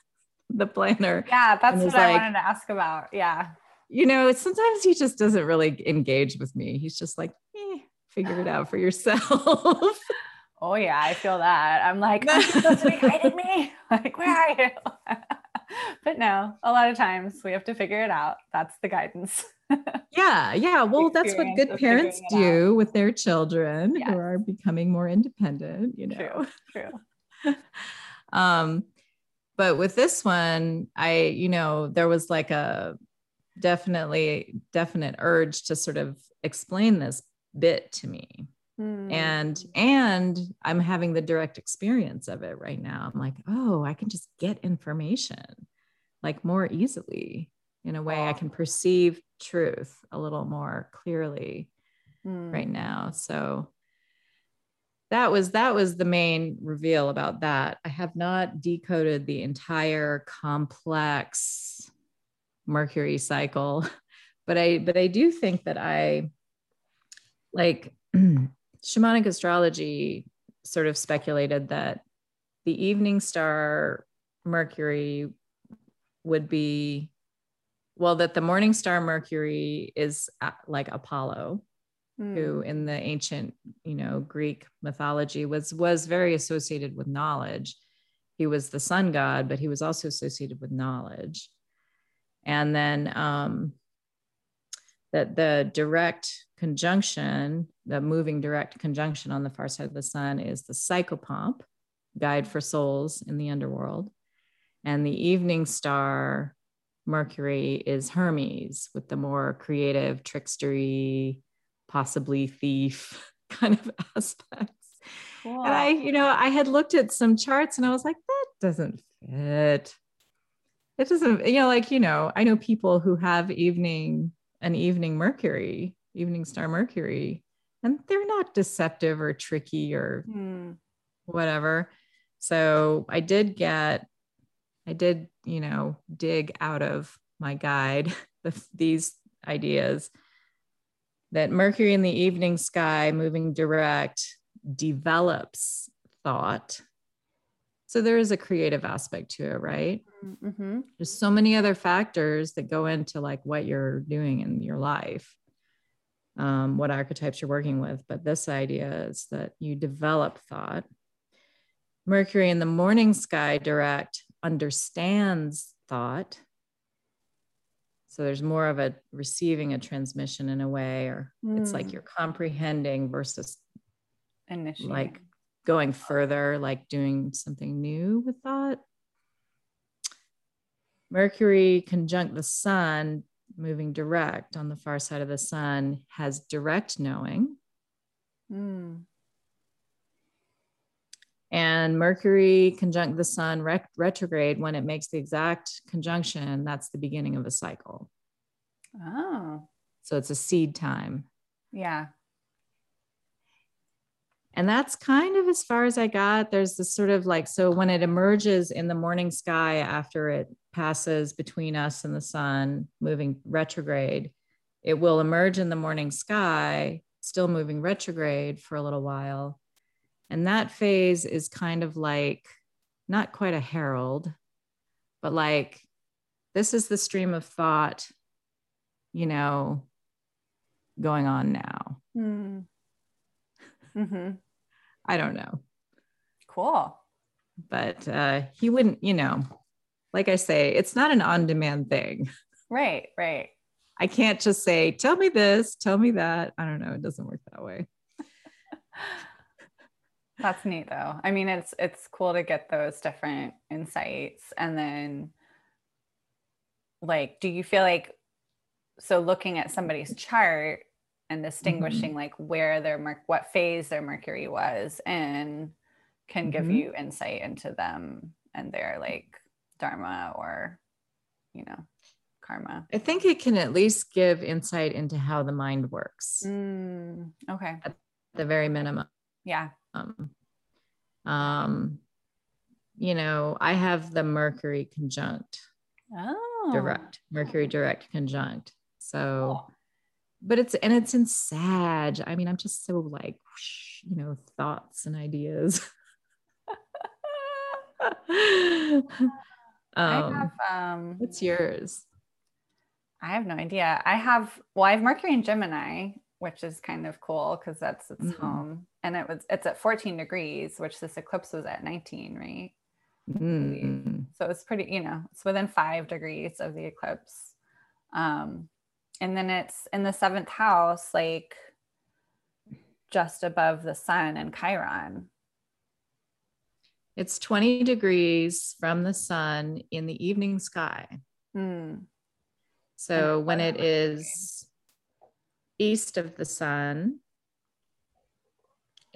the planner. Yeah, that's what I wanted to ask about. Yeah. You know, sometimes he just doesn't really engage with me. He's just like, eh, figure it out for yourself. oh yeah, I feel that. I'm like, I'm supposed to be guiding me. Like, where are you? but no, a lot of times we have to figure it out. That's the guidance. Yeah, yeah. Well, that's what good parents do with their children yes. who are becoming more independent, you know. True. True. um, but with this one, I, you know, there was like a definitely definite urge to sort of explain this bit to me. Mm. And and I'm having the direct experience of it right now. I'm like, oh, I can just get information like more easily in a way I can perceive truth a little more clearly mm. right now. So that was that was the main reveal about that. I have not decoded the entire complex Mercury cycle, but I but I do think that I like shamanic astrology sort of speculated that the evening star Mercury would be well that the morning star mercury is uh, like apollo mm. who hmm. in the ancient you know greek mythology was was very associated with knowledge he was the sun god but he was also associated with knowledge and then um that the direct conjunction the moving direct conjunction on the far side of the sun is the psychopomp guide for souls in the underworld and the evening star Mercury is Hermes with the more creative, trickstery, possibly thief kind of aspects. Cool. And I, you know, I had looked at some charts and I was like, that doesn't fit. It doesn't, you know, like, you know, I know people who have evening, an evening Mercury, evening star Mercury, and they're not deceptive or tricky or hmm. whatever. So I did get, I did, you know, dig out of my guide the, these ideas that Mercury in the evening sky moving direct develops thought. So there is a creative aspect to it, right? Mm-hmm. There's so many other factors that go into like what you're doing in your life, um, what archetypes you're working with. But this idea is that you develop thought. Mercury in the morning sky direct understands thought. So there's more of a receiving a transmission in a way, or mm. it's like mm. you're comprehending versus Initiating. like going further, like doing something new with thought. Mercury conjunct the sun, moving direct on the far side of the sun, has direct knowing. Mm. And Mercury conjunct the sun rec- retrograde when it makes the exact conjunction, that's the beginning of a cycle. Oh. So it's a seed time. Yeah. And that's kind of as far as I got. There's this sort of like, so when it emerges in the morning sky after it passes between us and the sun, moving retrograde, it will emerge in the morning sky, still moving retrograde for a little while. And that phase is kind of like not quite a herald, but like this is the stream of thought, you know, going on now. Mm. Mm-hmm. I don't know. Cool. But uh, he wouldn't, you know, like I say, it's not an on demand thing. Right, right. I can't just say, tell me this, tell me that. I don't know. It doesn't work that way. That's neat though. I mean, it's it's cool to get those different insights and then like do you feel like so looking at somebody's chart and distinguishing mm-hmm. like where their mer- what phase their mercury was and can give mm-hmm. you insight into them and their like dharma or you know karma i think it can at least give insight into how the mind works mm, okay at the very minimum yeah um, um you know i have the mercury conjunct oh direct mercury direct conjunct so cool but it's and it's in Sag. I mean, I'm just so like, whoosh, you know, thoughts and ideas. um, I have, um, what's yours? I have no idea. I have well, I have Mercury in Gemini, which is kind of cool because that's its mm-hmm. home, and it was it's at 14 degrees, which this eclipse was at 19, right? Mm-hmm. So it's pretty, you know, it's within five degrees of the eclipse. Um, and then it's in the seventh house, like just above the sun and Chiron. It's 20 degrees from the sun in the evening sky. Mm. So when it is east of the sun,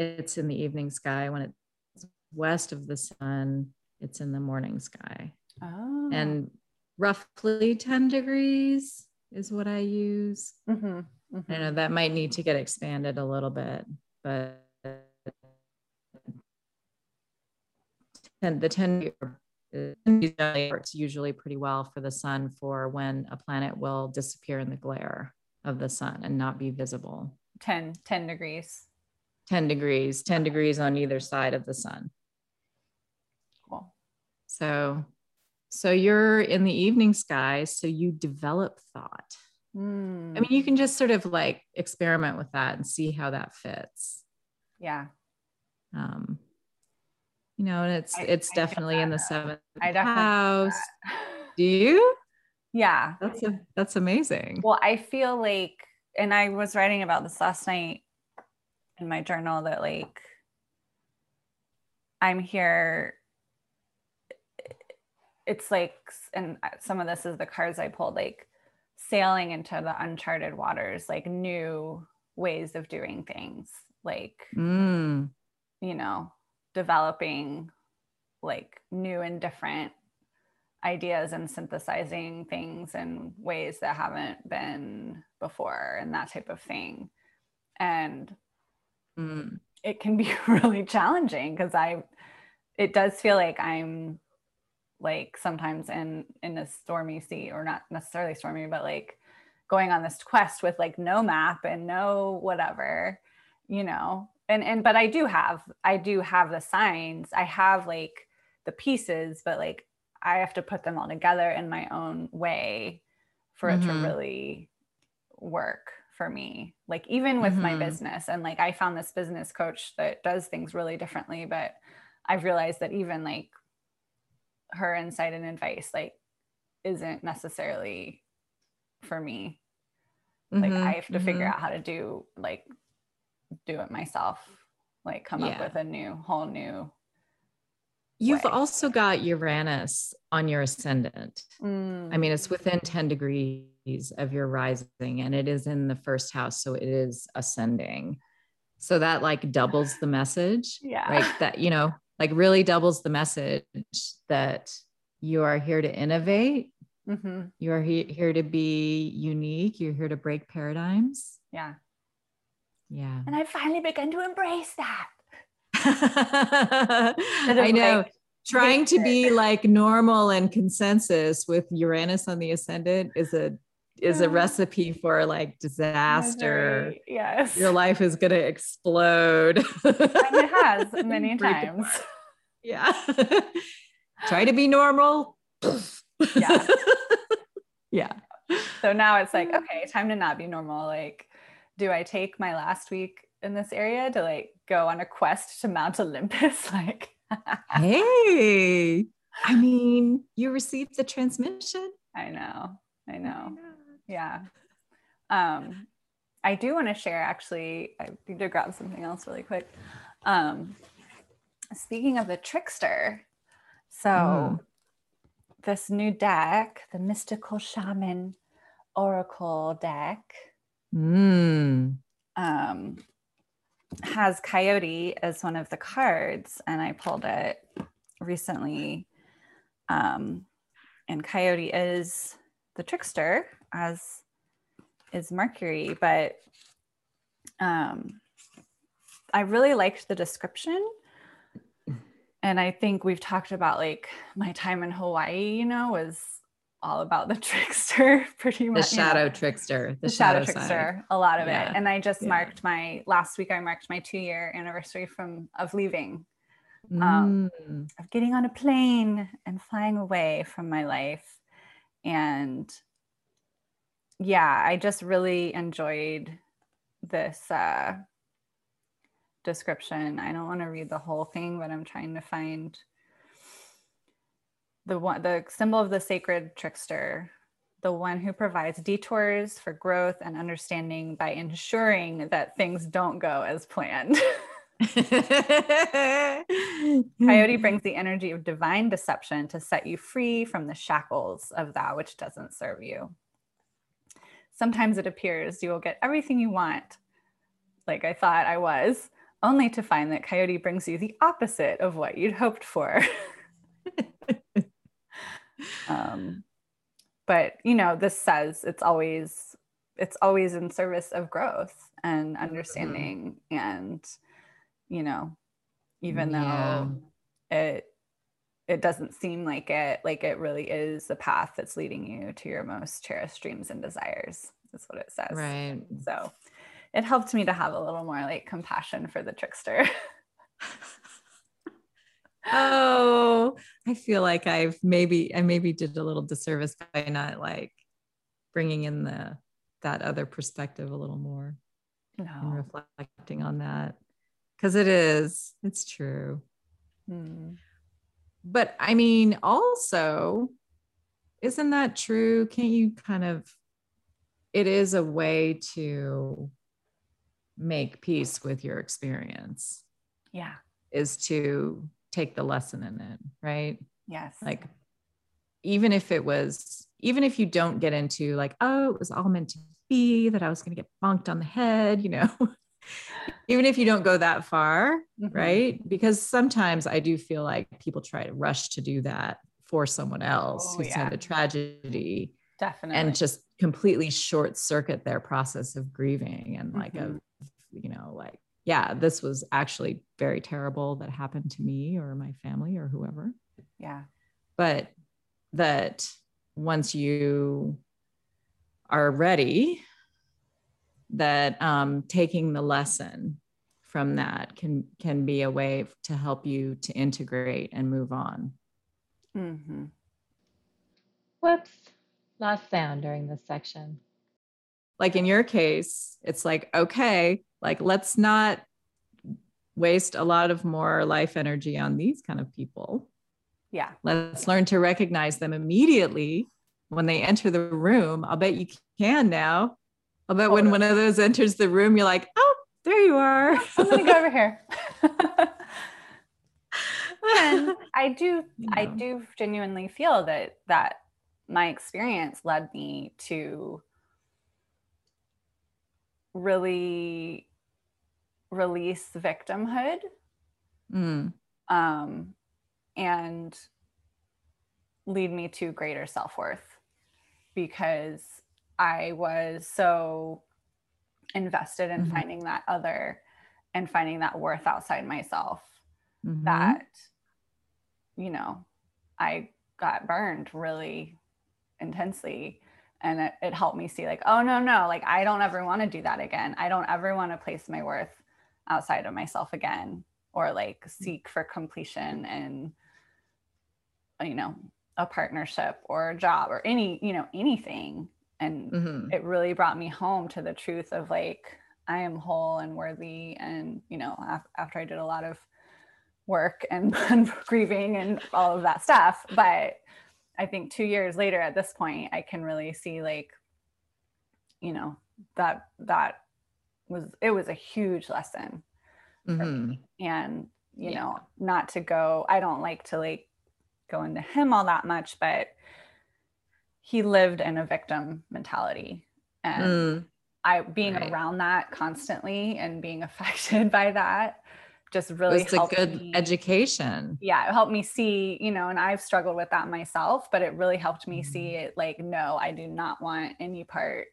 it's in the evening sky. When it's west of the sun, it's in the morning sky. Oh. And roughly 10 degrees is what I use. Mm-hmm. Mm-hmm. I know that might need to get expanded a little bit, but and the 10 works usually pretty well for the sun for when a planet will disappear in the glare of the sun and not be visible 10 10 degrees 10 degrees 10 degrees on either side of the sun cool so so you're in the evening sky, so you develop thought. Mm. I mean, you can just sort of like experiment with that and see how that fits. Yeah. Um, you know, and it's I, it's I definitely in the seventh house. Do you? Yeah. That's a, that's amazing. Well, I feel like, and I was writing about this last night in my journal that like I'm here it's like and some of this is the cards i pulled like sailing into the uncharted waters like new ways of doing things like Mm. you know developing like new and different ideas and synthesizing things in ways that haven't been before and that type of thing and Mm. it can be really challenging because I it does feel like I'm like sometimes in in a stormy sea or not necessarily stormy but like going on this quest with like no map and no whatever you know and and but I do have I do have the signs I have like the pieces but like I have to put them all together in my own way for it Mhm. to really work for me like even with my Mhm. business and like i found this business coach that does things really differently but i've realized that even like her insight and advice like isn't necessarily for me like Mhm, i have to figure mhm. out how to do like do it myself like come up with a new whole new You've way. also got Uranus on your ascendant. I mean, it's within 10 degrees of your rising and it is in the first house. So it is ascending. So that like doubles the message. yeah Like that, you know, like really doubles the message that you are here to innovate. hmm You are he- here to be unique. You're here to break paradigms. yeah Yeah. and i finally begun to embrace that I know. like, Trying to be like normal and consensus with Uranus on the ascendant is a is a recipe for like disaster. Misery. yes Your life is gonna explode. and it has many times. Yeah. Try to be normal. Yeah. yeah. So now it's like, okay, time to not be normal. Like, do I take my last week in this area to like go on a quest to Mount Olympus? Like, Hey. I mean, you received the transmission. I know, I know. Yeah. Um, I do want to share actually, I need to grab something else really quick. Um, speaking of the trickster, so Mm. this new deck, the Mystical Shaman Oracle deck, Mm. um, has Coyote as one of the cards, and I pulled it recently. Um, and Coyote is the trickster, as is Mercury, but um, I really liked the description. And I think we've talked about like my time in Hawaii, you know, was all about the trickster pretty The much. you know shadow trickster. The, the shadow, side. trickster a lot of Yeah. it and i just Yeah. marked my last week i marked my two year anniversary from of leaving Um, Mm. of getting on a plane and flying away from my life and yeah i just really enjoyed this uh description. I don't want to read the whole thing but i'm trying to find the one the symbol of the sacred trickster the one who provides detours for growth and understanding by ensuring that things don't go as planned Coyote brings the energy of divine deception to set you free from the shackles of that which doesn't serve you. Sometimes it appears you will get everything you want, like I thought I was, only to find that Coyote brings you the opposite of what you'd hoped for. um, but you know, this says it's always it's always in service of growth and understanding and you know even Yeah. though it it doesn't seem like it like it really is the path that's leading you to your most cherished dreams and desires That's what it says Right. so it helped me to have a little more like compassion for the trickster Oh, I feel like I've maybe I maybe did a little disservice by not like bringing in the that other perspective a little more and reflecting on that because it is it's true. Hmm. But I mean, also, isn't that true? Can't you kind of? It is a way to make peace with your experience. yeah Is to take the lesson in it, right? yes like even if it was, even if you don't get into like, oh, it was all meant to be that I was going to get bonked on the head, you know, even if you don't go that far, mm-hmm. right? Because sometimes I do feel like people try to rush to do that for someone else oh, who's yeah. had a tragedy. Definitely. And just completely short circuit their process of grieving and like mm-hmm. a, you know, like, yeah, this was actually very terrible that happened to me or my family or whoever. Yeah. But that once you are ready that um, taking the lesson from that can can be a way to help you to integrate and move on. Mm-hmm. whoops. Lost sound during this section. Like in your case it's like okay like let's not waste a lot of more life energy on these kind of people. Yeah. Let's learn to recognize them immediately when they enter the room. I'll bet you can now i'll when one of those enters the room you're like oh there you are i'm gonna go over here and i do you know. i do genuinely feel that that my experience led me to really release victimhood mm. um, and lead me to greater self-worth because I was so invested in mm-hmm. finding that other and finding that worth outside myself mm-hmm. that you know I got burned really intensely and it, it helped me see like oh no no like I don't ever want to do that again I don't ever want to place my worth outside of myself again or like seek for completion and you know a partnership or a job or any you know anything and mm-hmm. it really brought me home to the truth of like i am whole and worthy and you know af- after i did a lot of work and, and grieving and all of that stuff but i think two years later at this point i can really see like you know that that was it was a huge lesson mm-hmm. and you yeah. know not to go i don't like to like go into him all that much, but he lived in a victim mentality. And mm. I being right. around that constantly and being affected by that just really it's a good me. education. Yeah, it helped me see, you know, and I've struggled with that myself, but it really helped me mm. see it like, no, I do not want any part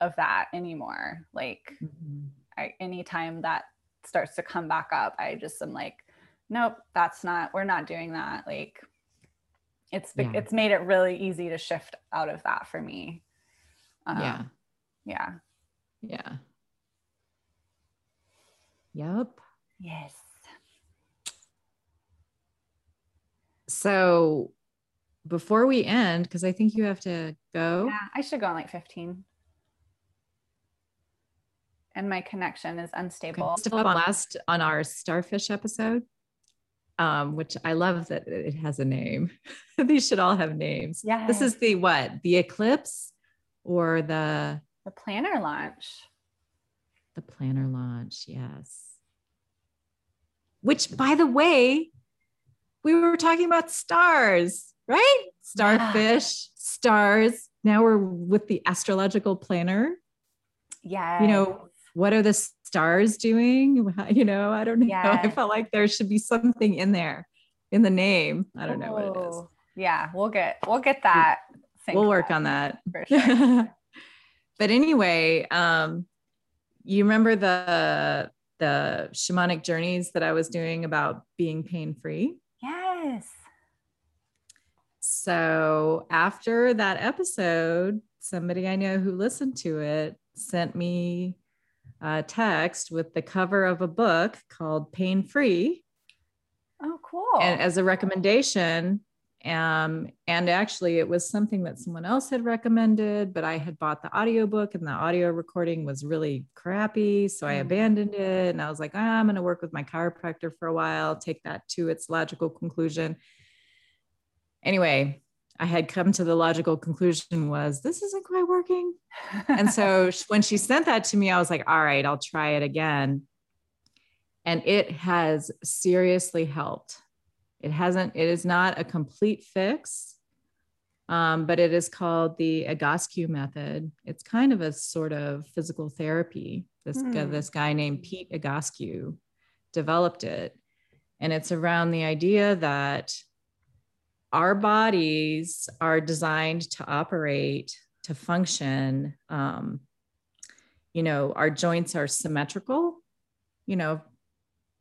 of that anymore. Like mm-hmm. I, anytime that starts to come back up, I just am like, nope, that's not, we're not doing that. Like it's yeah. it's made it really easy to shift out of that for me. Um, yeah. Yeah. Yeah. Yep yes. So before we end because i think you have to go. Yeah i should go in like 15 and my connection is unstable. Last on our starfish episode, um, which I love that it has a name. These should all have names. Yeah. This is the what? The eclipse or the the planner launch. The planner launch, yes. Which, by the way, we were talking about stars, right? Starfish, yeah. stars. Now we're with the astrological planner. Yeah. You know, what are the stars doing? You know, I don't know. I felt like there should be something in there in the name. I don't know what it is. Yeah, we'll get we'll get that. We'll work on that. Sure. but anyway, um, you remember the the shamanic journeys that I was doing about being pain free? Yes. So after that episode, somebody I know who listened to it sent me uh, text with the cover of a book called Pain Free. Oh, cool. And as a recommendation. Um, and actually, it was something that someone else had recommended, but I had bought the audiobook and the audio recording was really crappy. So I mm. abandoned it. And I was like, ah, I'm going to work with my chiropractor for a while, take that to its logical conclusion. Anyway, I had come to the logical conclusion was this isn't quite working. and so when she sent that to me, I was like, all right, I'll try it again. And it has seriously helped. It hasn't, it is not a complete fix, Um, but it is called the Egoscue method. It's kind of a sort of physical therapy. This, Hmm. guy, this guy named Pete Egoscue developed it. And it's around the idea that our bodies are designed to operate, to function. Um, you know, our joints are symmetrical. You know,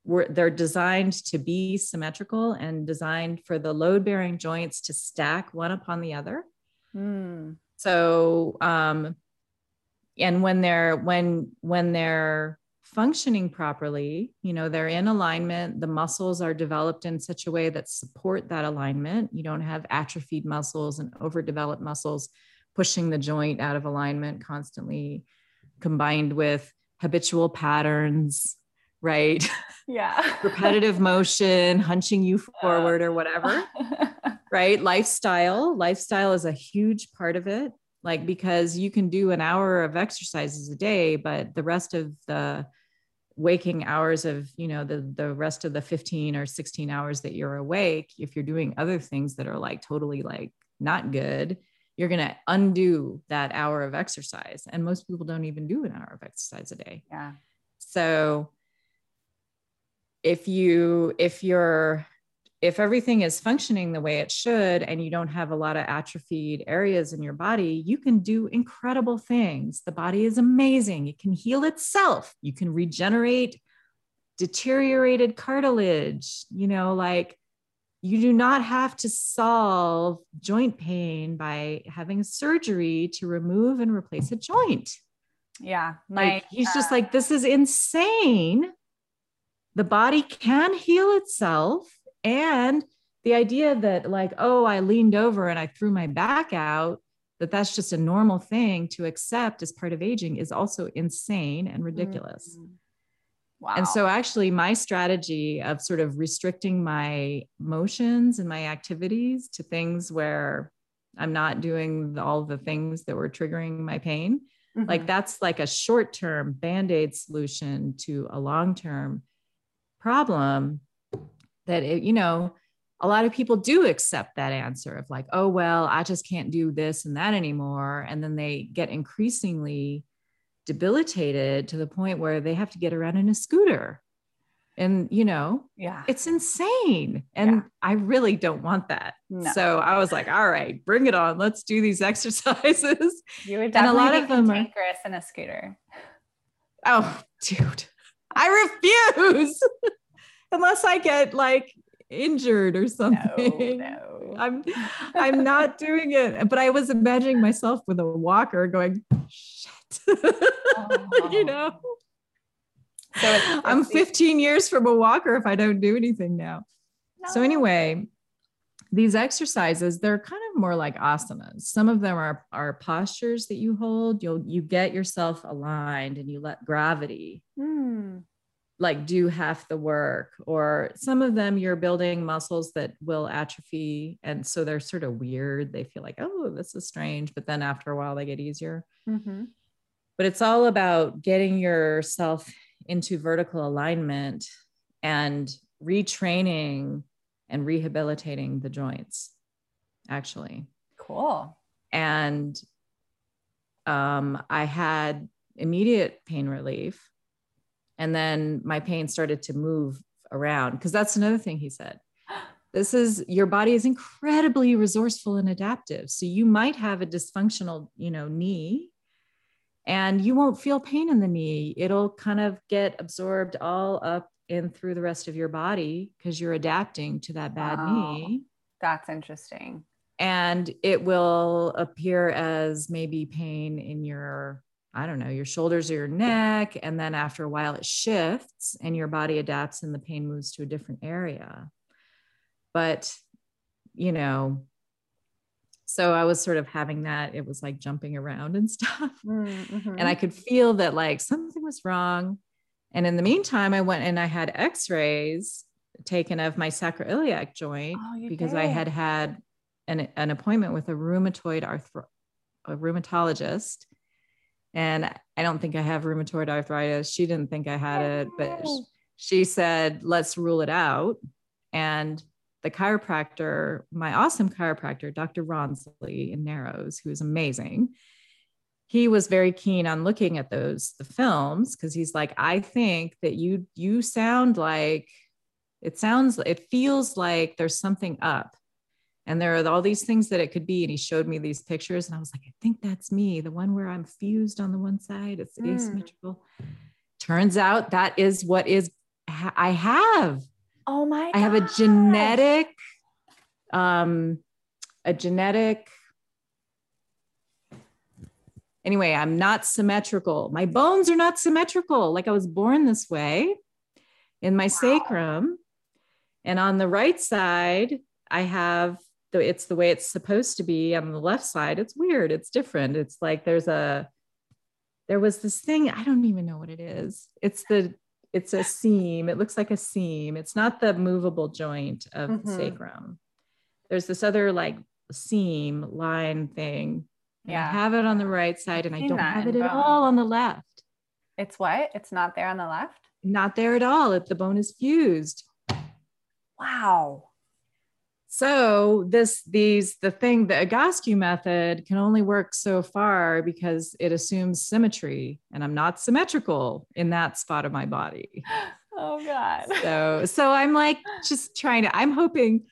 we're, they're designed to be symmetrical and designed for the load bearing joints to stack one upon the other. Mm. So, um, and when they're when when they're functioning properly, you know, they're in alignment. The muscles are developed in such a way that support that alignment. You don't have atrophied muscles and overdeveloped muscles pushing the joint out of alignment constantly, combined with habitual patterns, right? Yeah. Repetitive motion, hunching you forward or whatever right lifestyle lifestyle is a huge part of it like because you can do an hour of exercises a day but the rest of the waking hours of you know the the rest of the 15 or 16 hours that you're awake if you're doing other things that are like totally like not good you're going to undo that hour of exercise and most people don't even do an hour of exercise a day yeah. so if you if you're if everything is functioning the way it should and you don't have a lot of atrophied areas in your body, you can do incredible things. The body is amazing. It can heal itself. You can regenerate deteriorated cartilage. You know, like you do not have to solve joint pain by having surgery to remove and replace a joint. Yeah. My, Like he's just uh, like, this is insane. The body can heal itself. And the idea that, like, oh, I leaned over and I threw my back out, that that's just a normal thing to accept as part of aging is also insane and ridiculous. Mm. Wow. And so, actually, my strategy of sort of restricting my motions and my activities to things where I'm not doing all the things that were triggering my pain like Mhm. that's like a short term band-aid solution to a long term problem that it, you know a lot of people do accept that answer of like oh well i just can't do this and that anymore and then they get increasingly debilitated to the point where they have to get around in a scooter and you know yeah. it's insane and Yeah. i really don't want that No. so i was like all right bring it on let's do these exercises You would and a lot definitely of them are- in a scooter. Oh, dude, I refuse unless I get like injured or something. no. I'm I'm not doing it. But I was imagining myself with a walker going, shit. you know, So it's- I'm it's these- 15 years from a walker if I don't do anything now. So anyway, these exercises, they're kind of more like asanas. Some of them are, are postures that you hold. You'll you get yourself aligned and you let gravity Hmm. Like do half the work or some of them you're building muscles that will atrophy and so they're sort of weird they feel like oh this is strange but then after a while they get easier Mhm. but it's all about getting yourself into vertical alignment and retraining and rehabilitating the joints actually Cool. and um, I had immediate pain relief. And then my pain started to move around because that's another thing he said. This is your body is incredibly resourceful and adaptive. So you might have a dysfunctional, you know, knee and you won't feel pain in the knee. It'll kind of get absorbed all up and through the rest of your body because you're adapting to that bad Wow. knee That's interesting. and it will appear as maybe pain in your i don't know your shoulders or your neck and then after a while it shifts and your body adapts and the pain moves to a different area but you know so i was sort of having that it was like jumping around and stuff Mm-hmm. and I could feel that like something was wrong. And in the meantime, I went and I had X-rays taken of my sacroiliac joint Oh, because I had had an, an appointment with a rheumatoid arthro- a rheumatologist. And I don't think I have rheumatoid arthritis. She didn't think I had it, but oh, she said, let's rule it out. And the chiropractor, my awesome chiropractor, Dr. Ronsley in Narrows, who is amazing, he was very keen on looking at those the films because he's like, I think that you you sound like it sounds it feels like there's something up. And there are all these things that it could be. And he showed me these pictures, and I was like, I think that's me, the one where I'm fused on the one side, it's mm. asymmetrical. Turns out that is what is I have. Oh my I have a genetic, um, a genetic. Anyway, I'm not symmetrical. My bones are not symmetrical. Like I was born this way in my wow. sacrum. And on the right side, I have it's the way it's supposed to be. On the left side, it's weird. It's different. It's like there's a there was this thing, I don't even know what it is. It's the it's a seam. It looks like a seam. It's not the movable joint of mm-hmm. the sacrum. There's this other like seam line thing. Yeah. I have it on the right side and I don't have it at all on the left. It's what? It's not there on the left? Not there at all. If the bone is fused. Wow. So this these the thing the Egoscue method can only work so far because it assumes symmetry and I'm not symmetrical in that spot of my body. Oh god. So so I'm like just trying to I'm hoping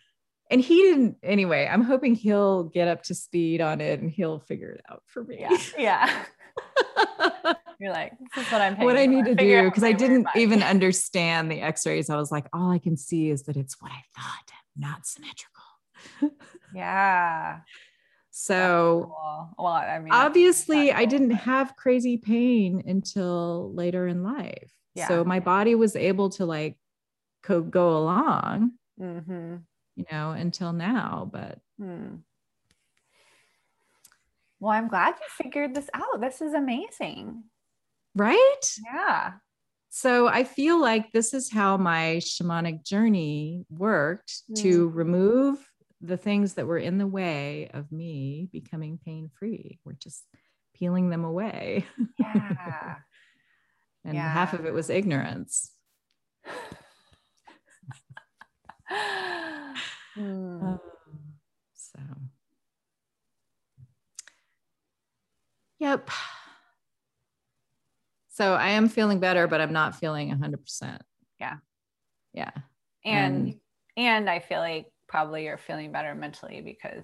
and he didn't anyway, I'm hoping he'll get up to speed on it and he'll figure it out for me. Yeah. yeah. You're like, this is what I'm what I need to do because I didn't even understand the x-rays. I was like, all I can see is that it's what I thought not symmetrical. yeah. So, cool. well, I mean, obviously, cool, I didn't but... have crazy pain until later in life. Yeah. So, my body was able to like co- go along, mm-hmm. you know, until now. But, hmm. well, I'm glad you figured this out. This is amazing. Right? Yeah. So I feel like this is how my shamanic journey worked mm. to remove the things that were in the way of me becoming pain free. We're just peeling them away. Yeah. and yeah. half of it was ignorance. mm. so, yep. So I am feeling better, but I'm not feeling 100%. Yeah. Yeah. And, and, and I feel like probably you're feeling better mentally because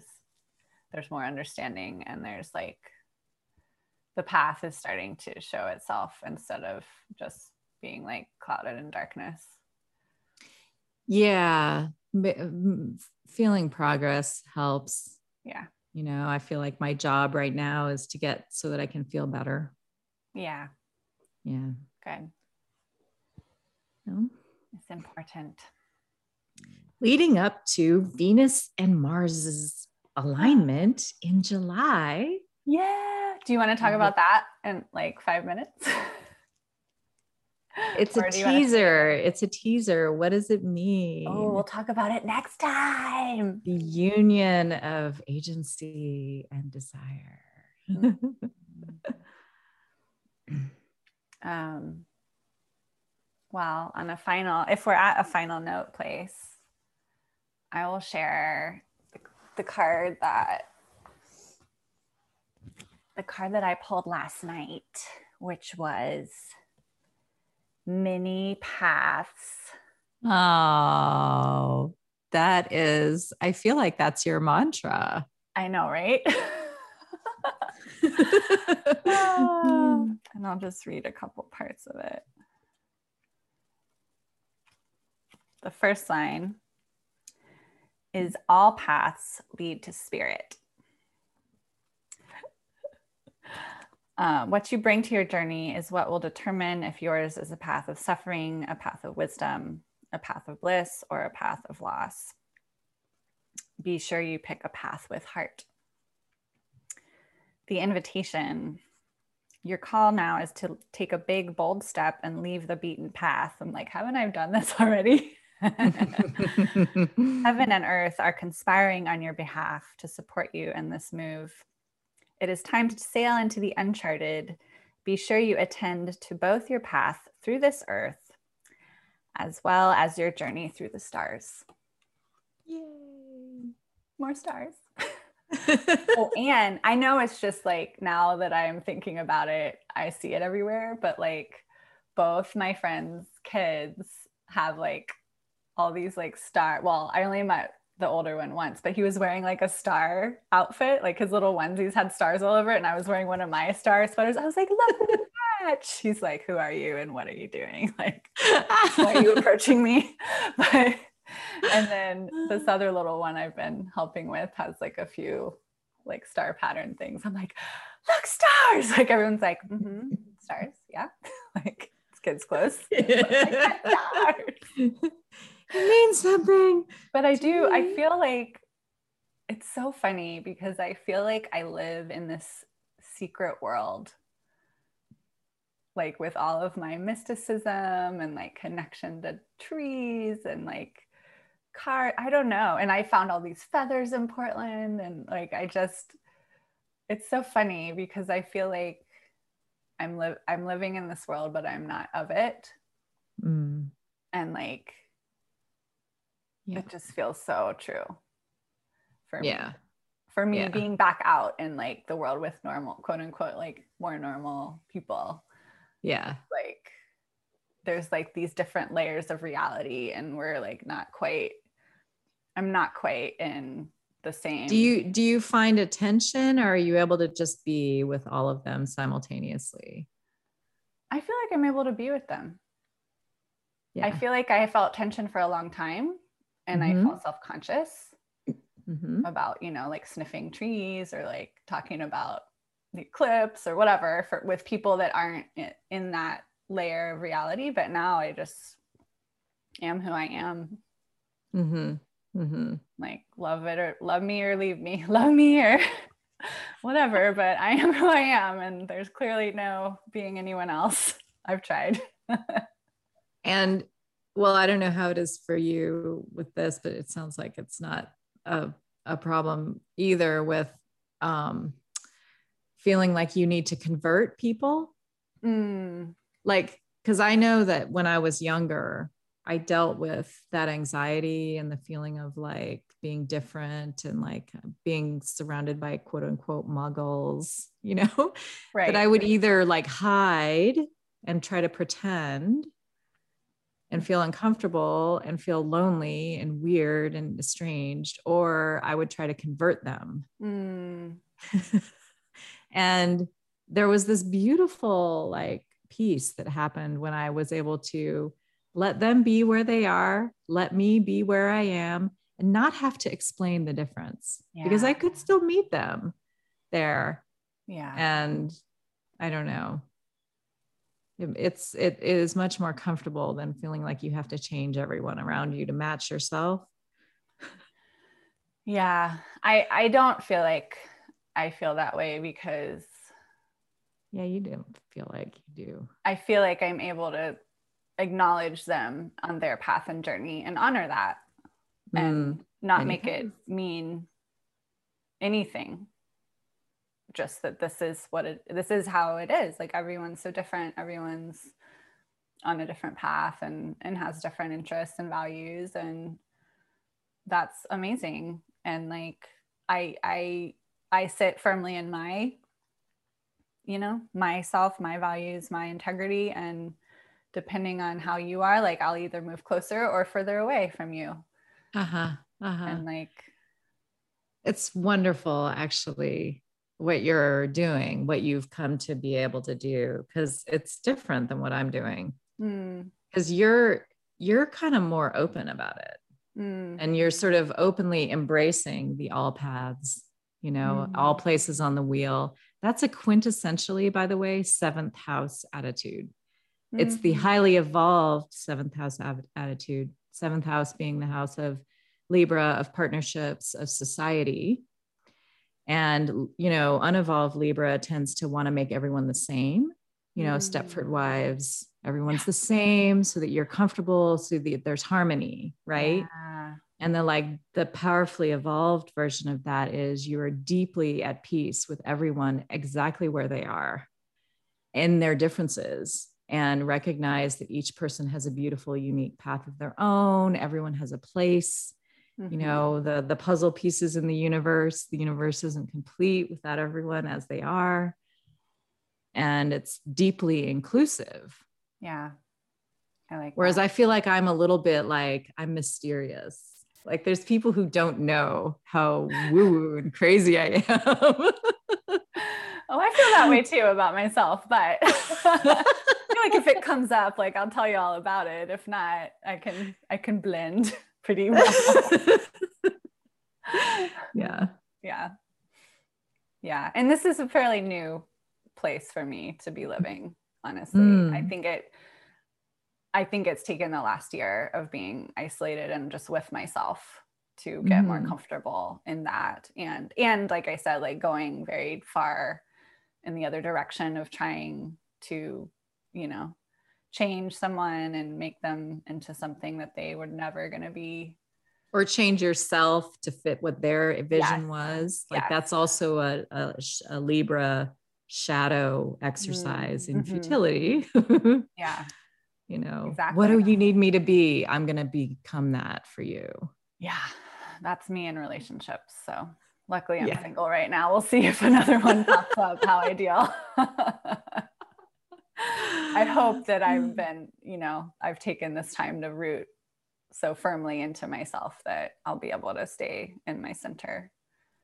there's more understanding and there's like the path is starting to show itself instead of just being like clouded in darkness. Yeah. Feeling progress helps. Yeah. You know, I feel like my job right now is to get so that I can feel better. Yeah. Yeah. Good. No? It's important. Leading up to Venus and Mars's alignment in July. Yeah. Do you want to talk about that in like five minutes? It's a teaser. It's a teaser. What does it mean? Oh, we'll talk about it next time. The union of agency and desire. Mm-hmm. um, well, on a final, if we're at a final note place, I will share the, the card that the card that I pulled last night, which was many paths. Oh, that is, I feel like that's your mantra. I know, right? and I'll just read a couple parts of it. The first line is All paths lead to spirit. Uh, what you bring to your journey is what will determine if yours is a path of suffering, a path of wisdom, a path of bliss, or a path of loss. Be sure you pick a path with heart. The invitation your call now is to take a big, bold step and leave the beaten path. I'm like, haven't I done this already? Heaven and earth are conspiring on your behalf to support you in this move. It is time to sail into the uncharted. Be sure you attend to both your path through this earth as well as your journey through the stars. Yay. More stars. Oh, and I know it's just like now that I'm thinking about it, I see it everywhere, but like both my friends' kids have like all these like star. Well, I only met the older one once, but he was wearing like a star outfit, like his little onesies had stars all over it, and I was wearing one of my star sweaters. I was like, look at the match. He's like, who are you and what are you doing? Like, why are you approaching me? But and then this other little one I've been helping with has like a few like star pattern things. I'm like, look, stars. Like everyone's like, mm-hmm, stars. Yeah. like it's kids close. like, it means something. But I do, I feel like it's so funny because I feel like I live in this secret world. Like with all of my mysticism and like connection to trees and like car, I don't know. And I found all these feathers in Portland and like I just it's so funny because I feel like I'm li- I'm living in this world, but I'm not of it. Mm. And like yeah. it just feels so true for me. Yeah. For me, yeah. being back out in like the world with normal, quote unquote, like more normal people. Yeah. Like there's like these different layers of reality, and we're like not quite, I'm not quite in the same. Do you do you find attention or are you able to just be with all of them simultaneously? I feel like I'm able to be with them. Yeah. I feel like I felt tension for a long time and mm-hmm. I felt self conscious mm-hmm. about, you know, like sniffing trees or like talking about the eclipse or whatever for, with people that aren't in that layer of reality. But now I just am who I am. Mm-hmm. Mm-hmm. Like love it or love me or leave me, love me or whatever. But I am who I am, and there's clearly no being anyone else. I've tried. and well, I don't know how it is for you with this, but it sounds like it's not a, a problem either with um, feeling like you need to convert people. Mm. Like, because I know that when I was younger, I dealt with that anxiety and the feeling of like being different and like being surrounded by quote unquote muggles, you know, right. that I would either like hide and try to pretend and feel uncomfortable and feel lonely and weird and estranged, or I would try to convert them. Mm. and there was this beautiful like piece that happened when I was able to let them be where they are, let me be where I am, and not have to explain the difference yeah. because I could still meet them there. Yeah. And I don't know it's it is much more comfortable than feeling like you have to change everyone around you to match yourself yeah i i don't feel like i feel that way because yeah you don't feel like you do i feel like i'm able to acknowledge them on their path and journey and honor that mm. and not make it mean anything. Just that this is what it this is how it is. Like everyone's so different. Everyone's on a different path and and has different interests and values. And that's amazing. And like i i i sit firmly in my you know myself my values my integrity and depending on how you are like i'll either move closer or further away from you uh-huh uh-huh and like it's wonderful actually what you're doing, what you've come to be able to do, because it's different than what I'm doing. Because mm. you're you're kind of more open about it. Mm. And you're sort of openly embracing the all paths, you know, mm. all places on the wheel. That's a quintessentially, by the way, seventh house attitude. Mm-hmm. It's the mm-hmm. highly evolved seventh house attitude, seventh house being the house of Libra, of partnerships, of society and, you know, unevolved Libra tends to want to make everyone the same, you know, mm. Stepford wives, everyone's the same so that you're comfortable, so that there's harmony, right? Yeah. And then, like, the powerfully evolved version of that is you are deeply at peace with everyone exactly where they are in their differences and recognize that each person has a beautiful, unique path of their own. Everyone has a place you Mhm. know the the puzzle pieces in the universe the universe isn't complete without everyone as they are and it's deeply inclusive Yeah. I like whereas that. i feel like i'm a little bit like i'm mysterious like there's people who don't know how woo woo and crazy i am Oh, I feel that way too about myself, but feel like if it comes up, like I'll tell you all about it. If not, I can I can blend pretty well. yeah yeah. Yeah. And this is a fairly new place for me to be living, honestly. I Mm. think it I think it's taken the last year of being isolated and just with myself to get more Mhm. comfortable in that. And and like I said, like going very far in the other direction of trying to, you know, change someone and make them into something that they were never going to be. or change yourself to fit what their vision Yes. was like Yes. that's also a, a, a libra shadow exercise in mhm. futility Yeah. you know what do you need me to be i'm going to become that for you Yeah, that's me in relationships. So luckily I'm Yeah. single right now. We'll see if another one pops up, how ideal. Hope that I've been, you know, I've taken this time to root so firmly into myself that I'll be able to stay in my center.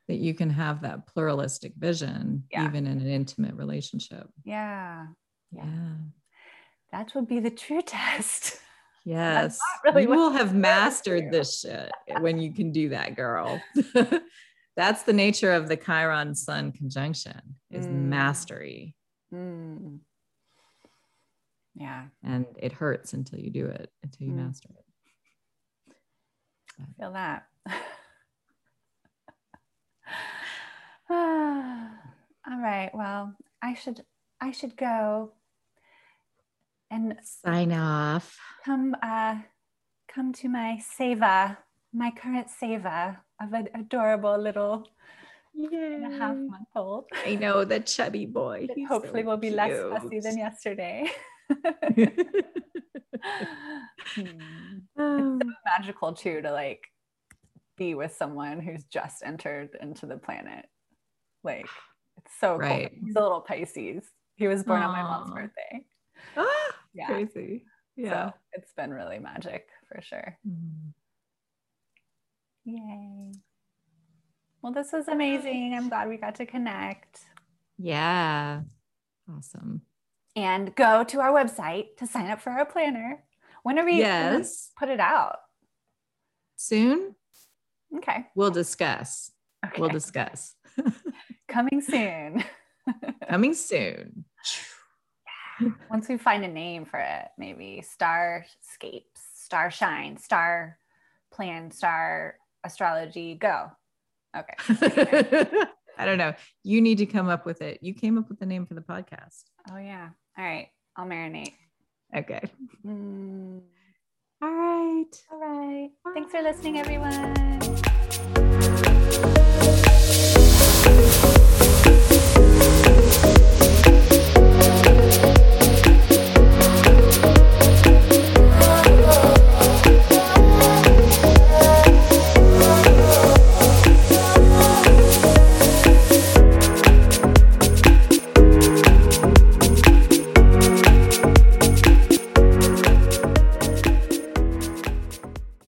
that you can have that pluralistic vision Yeah. even in an intimate relationship Yeah, Yeah. yeah that would be the true test. yes really you will have mastered this shit when you can do that girl that's the nature of the chiron sun conjunction is Mm. mastery Mm. Yeah, and it hurts until you do it until you Mm. master it I feel that. All right. Well, I should I should go and sign off come uh come to my seva, my current seva of an adorable little and a half month old. i know the chubby boy hopefully so will be less fussy than yesterday. Hmm. Oh, Magical too to like be with someone who's just entered into the planet. Like it's so Right. cool. He's a little Pisces. He was born on my mom's birthday. ah, Yeah. crazy yeah So it's been really magic for sure. Mm. Yay. Well, this was amazing. I'm glad we got to connect. yeah awesome And go to our website to sign up for our planner. When are we yes put it out? soon Okay. we'll discuss Okay. we'll discuss Coming soon. coming soon Once we find a name for it, maybe Starscapes, Starshine, Star Plan, Star Astrology, go. Okay. i don't know you need to come up with it you came up with the name for the podcast Oh, yeah. All right. I'll marinate. okay Mm, all right all right. Thanks for listening, everyone.